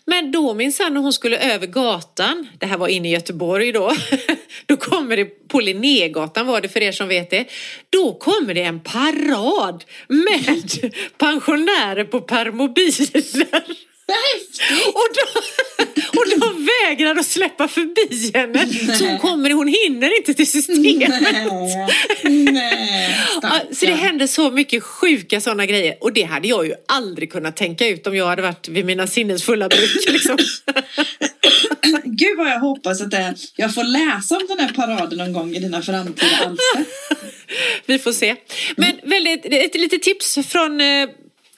Men då minsann när hon skulle över gatan, det här var inne i Göteborg då, *laughs* då kommer det, på Linnégatan var det för er som vet det, då kommer det en parad med *laughs* pensionärer på permobiler. Och de, och de vägrar att släppa förbi henne. Så hon kommer, hon hinner inte till systemet. Nej, nej så det hände så mycket sjuka sådana grejer och det hade jag ju aldrig kunnat tänka ut om jag hade varit vid mina sinnesfulla bruk. *coughs* Liksom. Gud vad jag hoppas att det, jag får läsa om den här paraden någon gång i dina framtida alster. Vi får se. Men väldigt, ett litet tips från eh,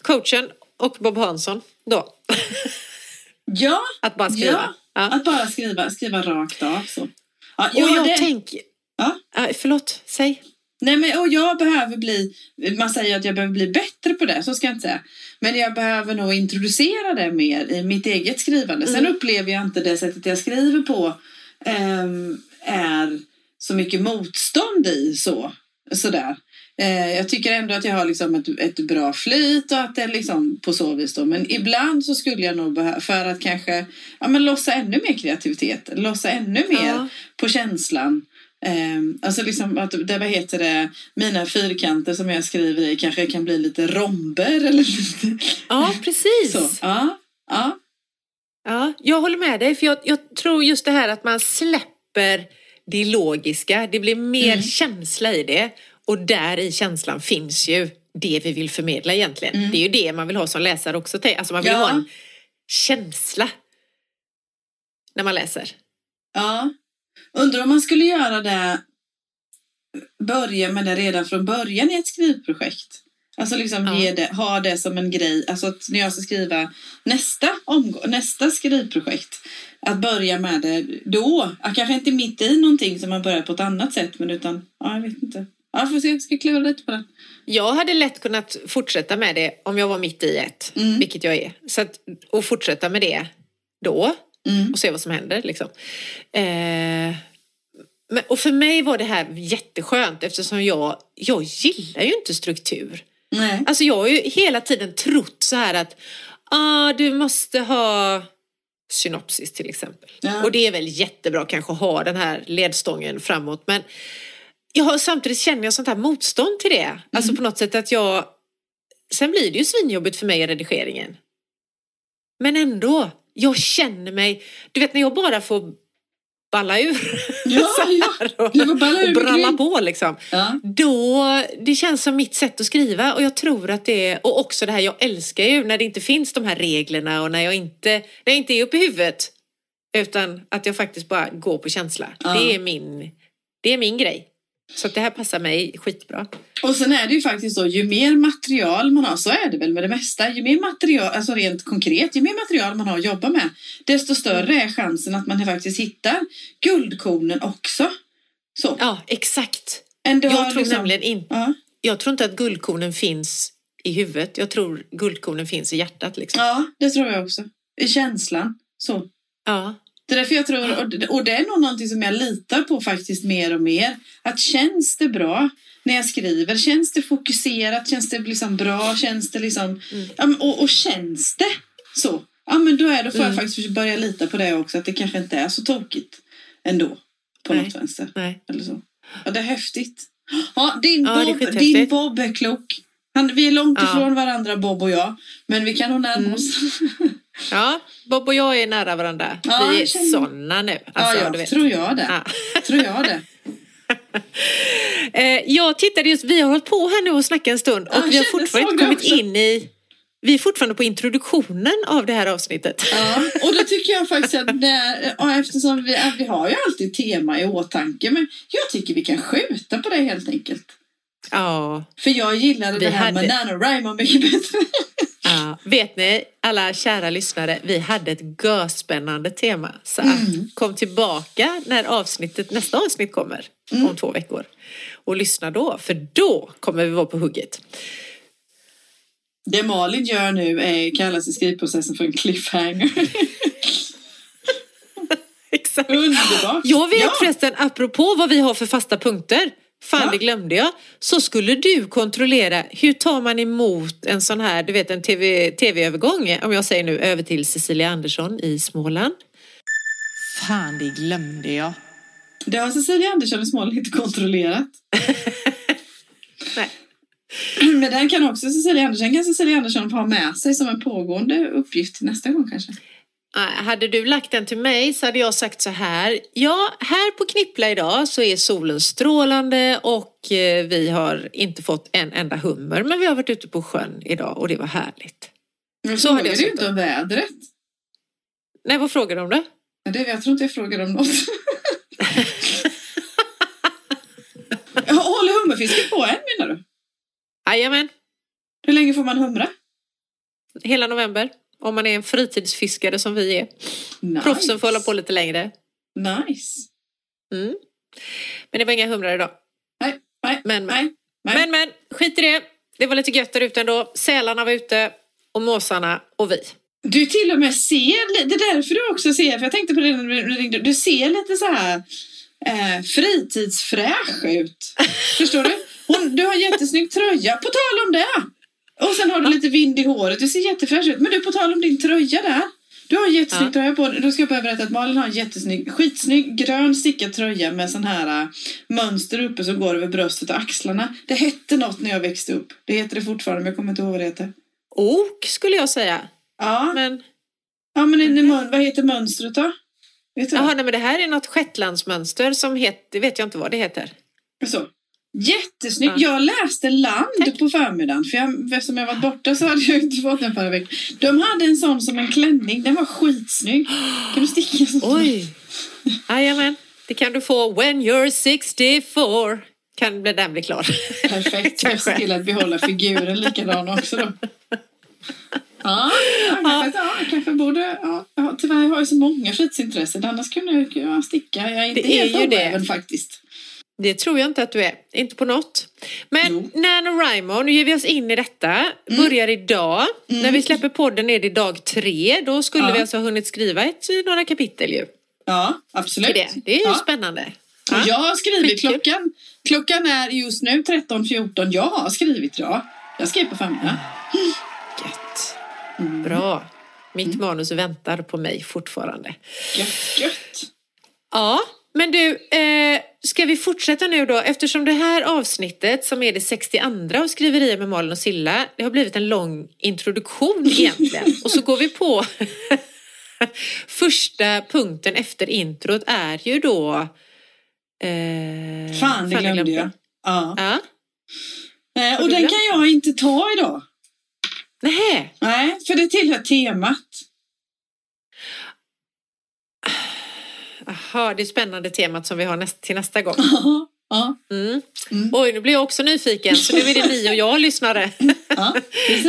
coachen och Bob Hansson då. *laughs* Ja, Att bara skriva. Ja, Ja. att bara skriva, skriva rakt av så. Ja, Och ja, jag det, tänker... ja. Ja, förlåt, säg. Nej, men, och jag behöver bli, man säger att jag behöver bli bättre på det, så ska jag inte säga. Men jag behöver nog introducera det mer i mitt eget skrivande. Sen upplever jag inte det sättet jag skriver på ehm, är så mycket motstånd i så. Sådär. Eh, jag tycker ändå att jag har liksom ett, ett bra flyt och att det liksom på så vis då. Men ibland så skulle jag nog behöva, för att kanske ja, men lossa ännu mer kreativitet, lossa ännu mer Ja. på känslan. Um, alltså liksom att det, vad heter det, mina fyrkanter som jag skriver i kanske kan bli lite romber *laughs* eller lite Ja, precis. så. Ja, ja, Ja, jag håller med dig, för jag, jag tror just det här att man släpper det logiska, det blir mer Mm. känsla i det och där i känslan finns ju det vi vill förmedla egentligen. Det är ju det man vill ha som läsare också, alltså man vill Mm. Ja. ha en känsla när man läser. ja. Undrar om man skulle göra det, börja med det redan från början i ett skrivprojekt. Alltså liksom Ja. det, ha det som en grej, alltså att när jag ska skriva nästa omgång, nästa skrivprojekt, att börja med det då. Kanske inte mitt i någonting som man börjar på ett annat sätt, men utan, ja, jag vet inte. Ja, får se, jag ska klura lite på den. Jag hade lätt kunnat fortsätta med det om jag var mitt i ett, Mm. vilket jag är. Så att, och fortsätta med det då Mm. och se vad som händer. Liksom. Eh, men, och för mig var det här jätteskönt eftersom jag, jag gillar ju inte struktur. Nej. Alltså jag har ju hela tiden trott så här att ah, du måste ha synopsis till exempel. Ja. Och det är väl jättebra kanske att ha den här ledstången framåt. Men jag har, samtidigt känner jag sånt här motstånd till det. Alltså på något sätt att jag... Sen blir det ju svinjobbigt för mig i redigeringen. Men ändå, jag känner mig... Du vet när jag bara får balla ur *laughs* Ja, så ja. här och, ur och bralla på liksom. Ja. Då, det känns som mitt sätt att skriva och jag tror att det är, och också det här jag älskar ju när det inte finns de här reglerna och när jag inte, när jag inte är uppe i huvudet utan att jag faktiskt bara går på känsla. Ja. Det är min, det är min grej. Så det här passar mig skitbra. Och sen är det ju faktiskt så, ju mer material man har, så är det väl med det mesta, ju mer material, alltså rent konkret, ju mer material man har att jobba med, desto större är chansen att man faktiskt hittar guldkornen också. Så. Ja, exakt. Jag har tror liksom- nämligen inte... Ja, Jag tror inte att guldkornen finns i huvudet. Jag tror guldkornen finns i hjärtat. Liksom. ja, det tror jag också. I känslan. Så. Ja. Det är därför jag tror, och det- är nog någonting som jag litar på faktiskt mer och mer. Att känns det bra när jag skriver? Känns det fokuserat? Känns det liksom bra? Känns det liksom... Mm. Ja, och, och känns det så? Ja, men då, är, då får Mm. jag faktiskt börja lita på det också. Att det kanske inte är så tokigt ändå. På Nej. något vänster. Nej. Eller så. Ja, det är häftigt. Ja, din, Ja, är Bob, skithäftigt. din Bob är klok. Han, vi är långt Ja. ifrån varandra, Bob och jag. Men vi kan nog närma Mm. *laughs* ja, Bob och jag är nära varandra. Ja, Vi är känner- såna nu. Alltså, ja, ja, tror jag det. Ja. Tror jag det. *laughs* Eh, jag tittade just, vi har hållit på här nu och snackat en stund och Ja, vi har fortfarande inte kommit också. in i... Vi är fortfarande på introduktionen av det här avsnittet. Ja, och då tycker jag faktiskt att det, eftersom vi, vi har ju alltid tema i åtanke, men jag tycker vi kan skjuta på det helt enkelt. Ja, För jag gillade det här med hade- NaNoWriMo mycket bättre. Ja. Vet ni, alla kära lyssnare, vi hade ett görspännande tema. Så Mm. kom tillbaka när avsnittet, nästa avsnitt kommer Mm. om två veckor. Och lyssna då, för då kommer vi vara på hugget. Det Malin gör nu är, kallas i skrivprocessen för en cliffhanger. *laughs* Exakt. Underbart! Jag vet ja. förresten, apropå vad vi har för fasta punkter, fan Ja. det glömde jag, så skulle du kontrollera hur tar man emot en sån här, du vet en TV, tv-övergång, om jag säger nu över till Cecilia Andersson i Småland. Fan, det glömde jag. Det har Cecilia Andersson i Småland inte kontrollerat. *laughs* Nej. *clears throat* Men den kan också Cecilia Andersson, kan Cecilia Andersson få ha med sig som en pågående uppgift nästa gång kanske. Nej, Hade du lagt den till mig så hade jag sagt så här. Ja, här på Knippla idag så är solen strålande och eh, vi har inte fått en enda hummer. Men vi har varit ute på sjön idag och det var härligt. Jag Så hade jag sagt inte om vädret. Nej, vad frågar du om det? Ja, Det, jag tror inte jag frågade om något. *laughs* Håller hummerfisket på än menar du? Jajamän, Hur länge får man humra? hela november. Om man är en fritidsfiskare som vi är. Nice. Proffsen får hålla på lite längre. Nice. Mm. Men det var inga humrar idag. Nej, nej, Men, men. nej. nej. Men, men, skit i det. Det var lite gött där ute ändå. Sälarna var ute och måsarna och vi. Du till och med ser, det är därför du också ser, för jag tänkte på det när du ringde, du ser lite så här eh, fritidsfräsch ut. *laughs* Förstår du? Hon, du har en jättesnygg tröja, på tal om det. Och sen har du lite vind i håret, du ser jättefräsch ut. Men du, på tal om din tröja där. Du har en jättesnygg Ja. tröja på Då ska jag bara berätta att Malin har en jättesnygg, skitsnygg grön stickad tröja med sån här äh, mönster uppe som går över bröstet och axlarna. Det hette något när jag växte upp. Det heter det fortfarande, men jag kommer inte ihåg vad det heter. Ok skulle jag säga. Ja, Men, ja men en, mön- vad heter mönstret då? Vet du? jaha, nej, men det här är något shetlandsmönster som heter, det vet jag inte vad det heter. Så. Jättesnyggt. Ja. Jag läste Land Tack. på förmiddagen. För jag, eftersom jag varit borta så hade jag inte fått den förra veckan. De hade en sån som en klänning. Den var skitsnygg. Kan du sticka en sån? Oj! Jajamän, det kan du få when you're 64. Kan den bli klar. Perfekt. *laughs* Jag ser till att behålla figuren likadan också då. Ja, jag kanske, ja. jag kanske borde... Ja, ja, tyvärr har jag så många fritidsintressen. Annars kunde jag ja, sticka. Jag är inte Det är helt ju det. oäven faktiskt. Det tror jag inte att du är. Inte på något. Men Jo. NaNoWriMo, nu ger vi oss in i detta. Börjar idag. När vi släpper podden är det dag tre. Då skulle Ja. vi alltså ha hunnit skriva ett, några kapitel ju. Ja, absolut. Det. det är ju ja. spännande. Och Ja. jag har skrivit Skitkul. klockan. Klockan är just nu 13.14. Jag har skrivit idag. Jag skrev på förmiddagen. Gött. Mm. Bra. Mitt manus väntar på mig fortfarande. Gött, gött. Ja, men du, eh, ska vi fortsätta nu då? Eftersom det här avsnittet som är det 62 av skriverier med Malin och Silla, det har blivit en lång introduktion *laughs* egentligen. och så går vi på *laughs* första punkten efter introt är ju då... Eh, Fan, det glömde jag. Ja. Ja. Eh, och den glömt kan jag inte ta idag. Nähä, Nej, för det tillhör temat. Aha, det är spännande temat som vi har näst, till nästa gång. Ja, Mm. Mm. Oj, nu blir jag också nyfiken. Så nu är det ni och jag lyssnare. *laughs* ja.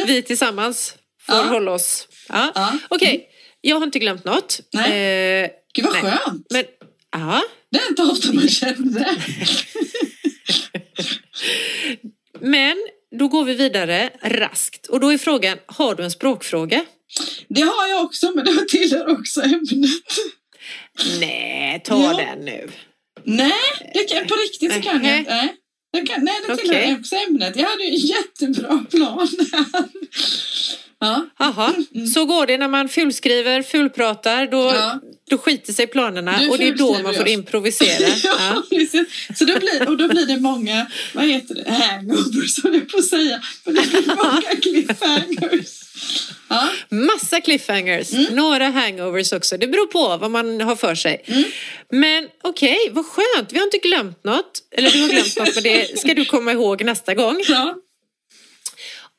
Vi tillsammans får Ja. hålla oss. Ja. Ja. Okej, jag har inte glömt något. Nej. Eh, Gud vad Nej. skönt. men, ja. Det är inte ofta man känner det. *laughs* men då går vi vidare raskt. Och då är frågan, har du en språkfråga? Det har jag också, men det tillhör också ämnet. Nej, ta Ja. den nu. Nej, det kan, på riktigt så kan jag inte. Nej, det, kan, nej, det tillhör också ämnet. Jag hade ju en jättebra *laughs* plan här. Ja, Jaha, så går det när man fulskriver, fulpratar, då, Ja. då skiter sig planerna och det är då man får improvisera. *laughs* ja. Så då blir, och då blir det många, vad heter det, hangovers höll jag på att säga. Men det blir många *laughs* cliffhangers. Ja, Massa cliffhangers, Mm. några hangovers också. Det beror på vad man har för sig. Mm. Men okej, vad skönt. Vi har inte glömt något. Eller du har glömt något, men det ska du komma ihåg nästa gång. ja.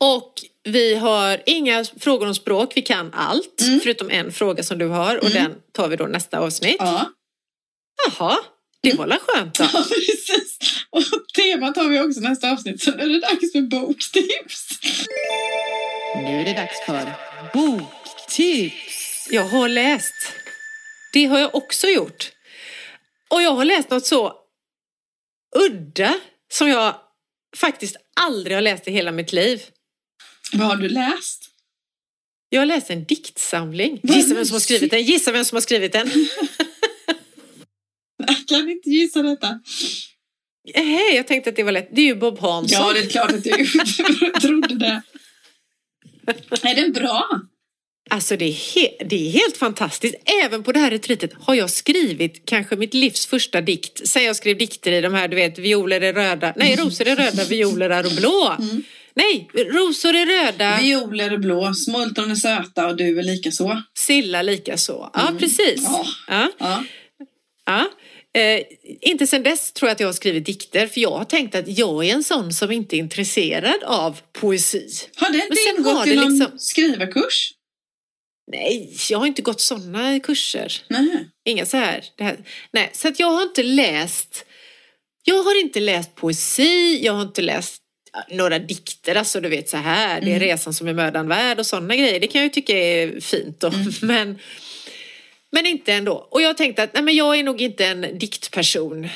Och vi har inga frågor om språk. Vi kan allt, förutom en fråga som du har. Och den tar vi då nästa avsnitt. Mm. ja. Jaha, det var väl skönt då. *laughs* Ja, precis. Och temat har vi också nästa avsnitt, så nu är det dags för boktips. Nu är det dags för boktips. Jag har läst. Det har jag också gjort. Och jag har läst något så udda som jag faktiskt aldrig har läst i hela mitt liv. Vad har du läst? Jag har läst en diktsamling. Gissa vem som har skrivit den? Gissa vem som har skrivit den? *laughs* Jag kan inte gissa detta. Hej, jag tänkte att det var lätt. Det är ju Bob Hansson. Ja, det är klart att du *laughs* trodde det. Är den bra? Alltså det är, he- det är helt fantastiskt. Även på det här retreatet har jag skrivit kanske mitt livs första dikt. Sen jag skrev dikter i de här, du vet, violer är röda. Nej, rosor är röda, violer är blå. Nej, rosor är röda, Violer är blå, smultron är söta och du är lika så. silla lika så. Ja, precis. Ja. Ja. Ja. Ja. Eh, inte sen dess tror jag att jag har skrivit dikter för jag har tänkt att jag är en sån som inte är intresserad av poesi. Har det inte ingått i någon liksom- skrivarkurs? Nej, jag har inte gått sådana kurser. Nej. Inga så här, här. Nej, så att jag har inte läst. Jag har inte läst poesi. Jag har inte läst några dikter, alltså du vet så här, det är resan som är mödan värd och sådana grejer. Det kan jag ju tycka är fint då. *laughs* Men, men inte ändå. Och jag tänkte att nej, men jag är nog inte en diktperson.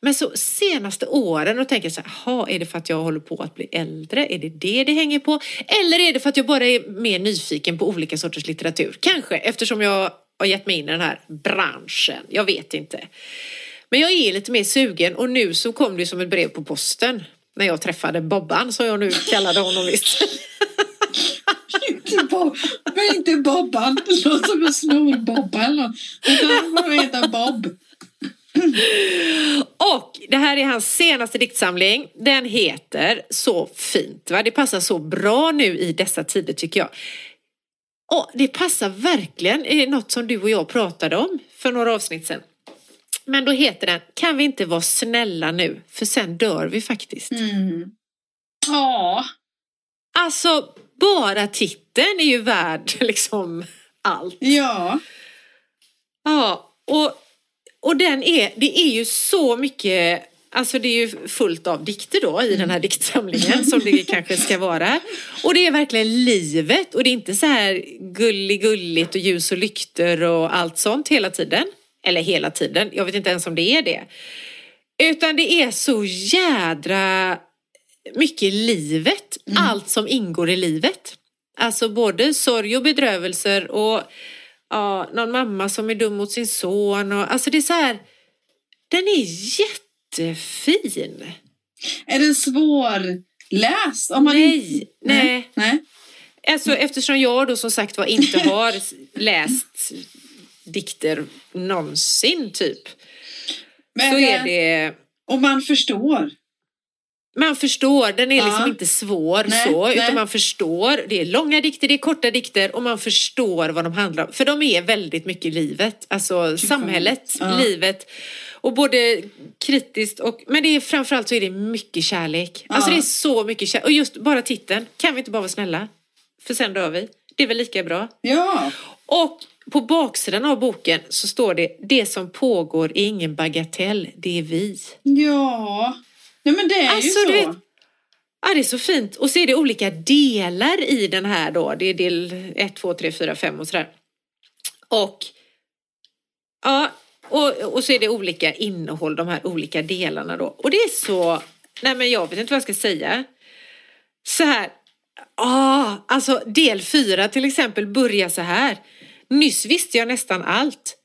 Men så senaste åren och tänker så här, "Jaha, är det för att jag håller på att bli äldre? Är det det det hänger på? Eller är det för att jag bara är mer nyfiken på olika sorters litteratur? Kanske, eftersom jag har gett mig in i den här branschen. Jag vet inte. Men jag är lite mer sugen och nu så kom det som ett brev på posten. När jag träffade Bobban, som jag nu kallade honom visst. Inte Bob, men inte Bobban. Det låter som en snorbobba eller något. Utan vad heter Bob? Och det här är hans senaste diktsamling. Den heter Så fint. Va? Det passar så bra nu i dessa tider tycker jag. Och det passar verkligen i något som du och jag pratade om för några avsnitt sedan. Men då heter den Kan vi inte vara snälla nu? För sen dör vi faktiskt. Mm. Ja. Alltså, bara titeln är ju värd *laughs* liksom allt. Ja. Ja, och, och den är, det är ju så mycket, alltså det är ju fullt av dikter då i den här diktsamlingen som det kanske ska vara. Och det är verkligen livet och det är inte så här gullig-gulligt och ljus och lykter och allt sånt hela tiden. Eller hela tiden, jag vet inte ens om det är det. Utan det är så jädra mycket livet, allt som ingår i livet. Alltså både sorg och bedrövelser och ja, någon mamma som är dum mot sin son. Och, alltså det är så här, den är jättefin. Är den svårläst? Om man Nej, inte- nej. nej. Alltså, eftersom jag då som sagt var inte *laughs* har läst dikter någonsin typ. Men, Så är eh, det, Och man förstår. man förstår, den är liksom Ja. inte svår Nej, så, nej. utan man förstår. Det är långa dikter, det är korta dikter och man förstår vad de handlar om. För de är väldigt mycket livet, alltså samhället, Ja. livet. Och både kritiskt och, men det är framförallt så är det mycket kärlek. Alltså Ja. det är så mycket kärlek. Och just bara titeln, kan vi inte bara vara snälla? För sen dör vi. Det är väl lika bra. Ja. Och på baksidan av boken så står det det som pågår är ingen bagatell, det är vi. Ja. Nej men det är Alltså, ju så. vet- Ja, det är så fint. Och så är det olika delar i den här då. Det är del 1, 2, 3, 4, 5 och sådär. Och ja, och, och så är det olika innehåll, de här olika delarna då. Och det är så, nej men jag vet inte vad jag ska säga. Så här, ah, alltså del 4 till exempel börjar så här. Nyss visste jag nästan allt.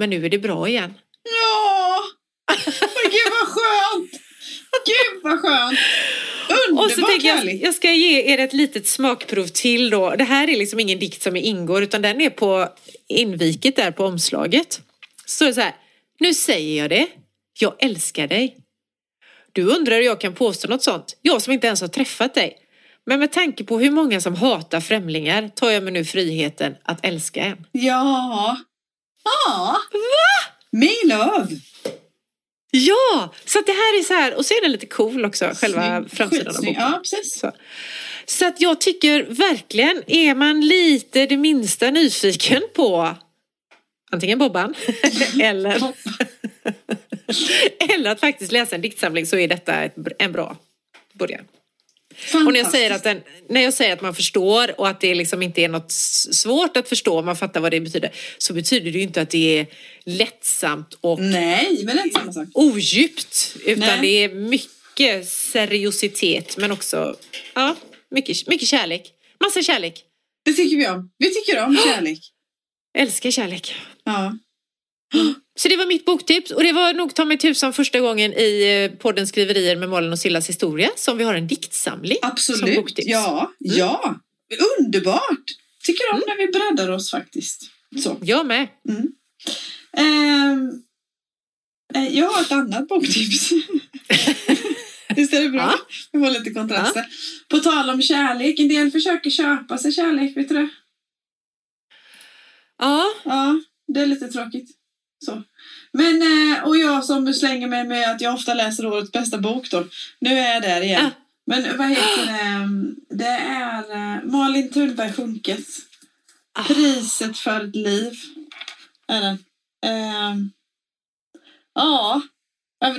Men nu är det bra igen. Ja! Men gud vad skönt! Gud vad skönt! Underbart Och så tänker jag, jag ska ge er ett litet smakprov till då. Det här är liksom ingen dikt som ingår utan den är på inviket där på omslaget. Så är det så här, nu säger jag det, jag älskar dig. Du undrar hur jag kan påstå något sånt, jag som inte ens har träffat dig. Men med tanke på hur många som hatar främlingar tar jag mig nu friheten att älska en. Ja. Ja. Va? Me love. Ja, så att det här är så här, och så är den lite cool också, själva Snygg. framsidan av boken. Ja, precis. Så. så att jag tycker verkligen, är man lite det minsta nyfiken på antingen Bobban *laughs* eller, *laughs* eller att faktiskt läsa en diktsamling så är detta ett, en bra början. Och när jag, säger att den, när jag säger att man förstår och att det liksom inte är något svårt att förstå, man fattar vad det betyder, så betyder det ju inte att det är lättsamt och Nej, men det är inte samma sak. odjupt. Utan Nej. det är mycket seriositet men också ja, mycket, mycket kärlek. Massa kärlek. Det tycker vi om. Vi tycker om *gasps* kärlek. Älskar kärlek. Ja. *gasps* Så det var mitt boktips och det var nog ta mig tusan första gången i eh, podden Skriverier med Malin och Sillas historia som vi har en diktsamling som Absolut. boktips. Ja, ja. Underbart. Tycker om när vi breddar oss faktiskt. Så. Jag med. Ehm, eh, jag har ett annat boktips. *laughs* Visst är det bra? Ja. Var lite kontraster. På tal om kärlek, en del försöker köpa sig kärlek, vet du det? Ja, Ja, det är lite tråkigt. Så. Men, eh, och jag som slänger mig med att jag ofta läser årets bästa bok då. Nu är jag där igen. Ah. Men vad heter det? Det är eh, Malin Thunberg Sjunkes. Ah. Priset för ett liv. Är den. Ehm, ja.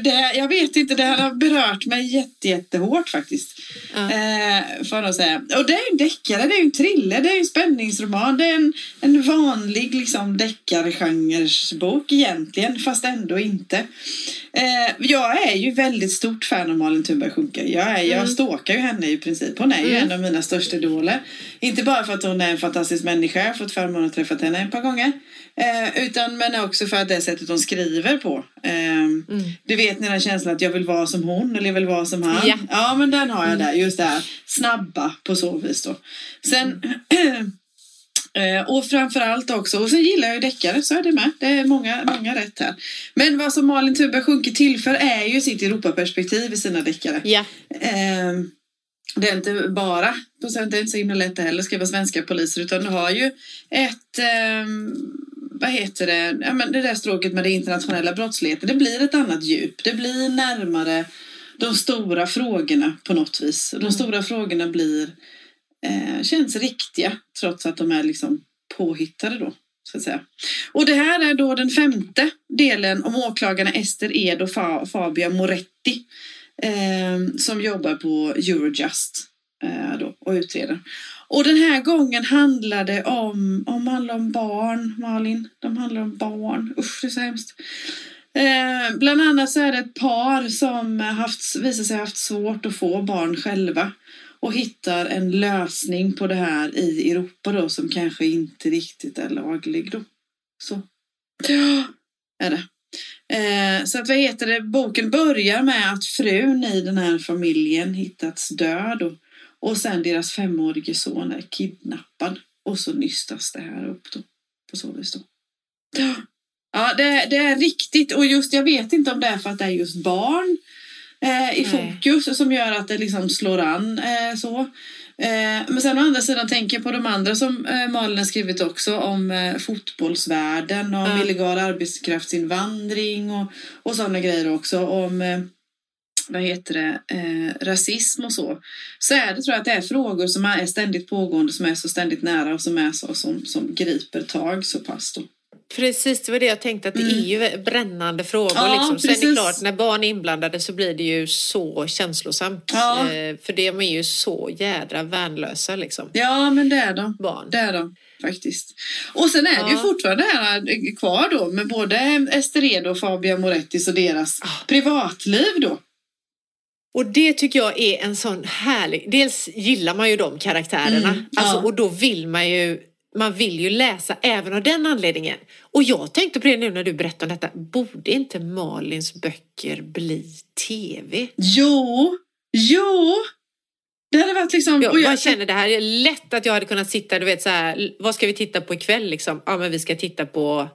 Det, jag vet inte, det här har berört mig jätte, jättehårt faktiskt. Ja. Eh, får jag säga. Och det är ju en deckare, det är ju en thriller, det är ju en spänningsroman. Det är en, en vanlig liksom, deckargenresbok egentligen, fast ändå inte. Eh, jag är ju väldigt stort fan av Malin Thunberg Schunke. Jag, är, jag Mm. stalkar ju henne i princip. Hon är ju Mm. en av mina största idoler. Inte bara för att hon är en fantastisk människa, jag har fått förmånen att träffa henne ett par gånger. Eh, utan men också för att det sättet hon skriver på. Eh, Mm. du vet den här känslan att jag vill vara som hon eller jag vill vara som han. Ja. ja men den har jag där. Just det här snabba på så vis då. Sen *clears throat* eh, och framförallt också, och sen gillar jag ju deckare, så är det med. Det är många, många rätt här. Men vad som Malin Thunberg Sjunke tillför är ju sitt Europaperspektiv i sina deckare. ja. Ehm, det är inte bara, det är inte så himla lätt heller, skriva svenska poliser, utan du har ju ett, ehm, vad heter det, ja, men det där stråket med det internationella brottsligheten. Det blir ett annat djup, det blir närmare de stora frågorna på något vis. De Mm. stora frågorna blir, eh, känns riktiga, trots att de är liksom påhittade då. Så att säga. Och det här är då den femte delen om åklagarna Ester Ed och Fa- Fabia Moretti eh, som jobbar på Eurojust eh, då, och utreder. Och den här gången handlar det om, om, handlar om barn, Malin. De handlar om barn. Usch, det är så hemskt. Eh, bland annat så är det ett par som haft, visar sig ha haft svårt att få barn själva och hittar en lösning på det här i Europa då som kanske inte riktigt är laglig då. Så. Ja, är det. Eh, så att vad heter det, boken börjar med att frun i den här familjen hittats död och, och sen deras femårige son är kidnappad och så nystas det här upp då. På så vis då. Ja. Det, det är riktigt och just jag vet inte om det är för att det är just barn eh, i Nej. fokus som gör att det liksom slår an eh, så. Eh, men sen å andra sidan tänker jag på de andra som eh, Malin har skrivit också om eh, fotbollsvärlden och om Ja. illegal arbetskraftsinvandring och, och sådana grejer också. Om, eh, vad heter det, eh, rasism och så, så är det tror jag att det är frågor som är ständigt pågående, som är så ständigt nära och som är så som, som griper tag så pass då. Precis, det var det jag tänkte att det Mm. är ju brännande frågor. Ja, liksom. Sen är det klart, när barn är inblandade så blir det ju så känslosamt. Ja. Eh, för de är ju så jädra värnlösa liksom. Ja, men det är de. Barn. Det är de faktiskt. Och sen är det ju Ja. fortfarande här eh, kvar då med både Ester Edo och Fabian Morettis och deras Ah. privatliv då. Och det tycker jag är en sån härlig... Dels gillar man ju de karaktärerna. Mm, ja. alltså, och då vill man ju... Man vill ju läsa även av den anledningen. Och jag tänkte på det nu när du berättade om detta. Borde inte Malins böcker bli tv? Jo, jo. Det hade varit liksom... Jag och bara känner det här är lätt att jag hade kunnat sitta, du vet så här, vad ska vi titta på ikväll liksom? Ja men vi ska titta på,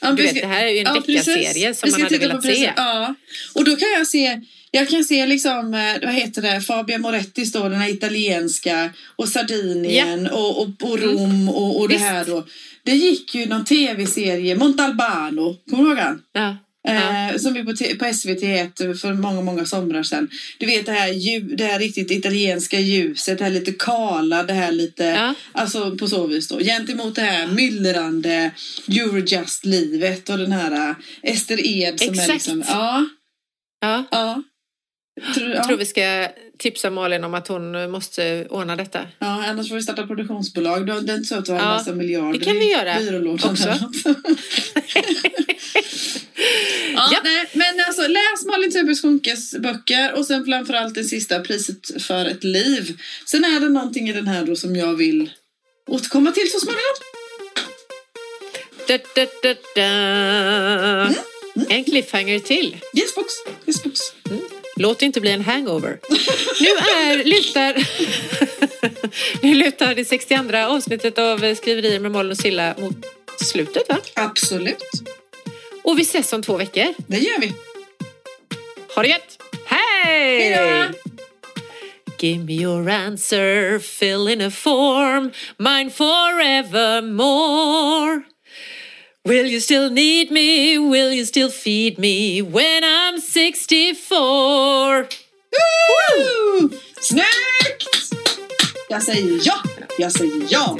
Ja, du vet ska- det här är ju en Ja, deckarserie som man hade velat se. Ja. Och då kan jag se, jag kan se liksom, eh, vad heter det, Fabian Morettis då, den här italienska och Sardinien och, och, och Rom och, och det Visst. här då. Det gick ju någon tv-serie, Montalbano, kommer du ihåg han? Ja. Eh, som vi på, på SVT1 för många, många somrar sedan. Du vet det här, det här riktigt italienska ljuset, det här lite kala, det här lite, Ja. alltså på så vis då. Gentemot det här myllrande Eurojust-livet och den här eh, Ester Ed som är Exakt. liksom, ja, Ja. ja. Tror, ja. Tror vi ska tipsa Malin om att hon måste ordna detta. Ja, annars får vi starta produktionsbolag. Det är inte så att du har en massa miljarder det kan vi i göra byrålådan också. *laughs* *laughs* *laughs* ja. Nej, men alltså läs Malin Tubergs Schunkes böcker och sen framförallt det sista priset för ett liv. Sen är det någonting i den här då som jag vill återkomma till så småningom. Da, da, da, da. Mm. En cliffhanger till. Yes box, yes box. Låt det inte bli en hangover. Nu är, *laughs* lutar, *laughs* nu lutar det 62 avsnittet av Skriverier med Malin och Silla mot slutet va? Absolut, Och vi ses om två veckor. det gör vi. Ha det gött! Hej! Hej då! Give me your answer, fill in a form, mine forevermore. Will you still need me? Will you still feed me when I'm 64? Woo! Snyggt! Jag säger ja! Jag säger ja!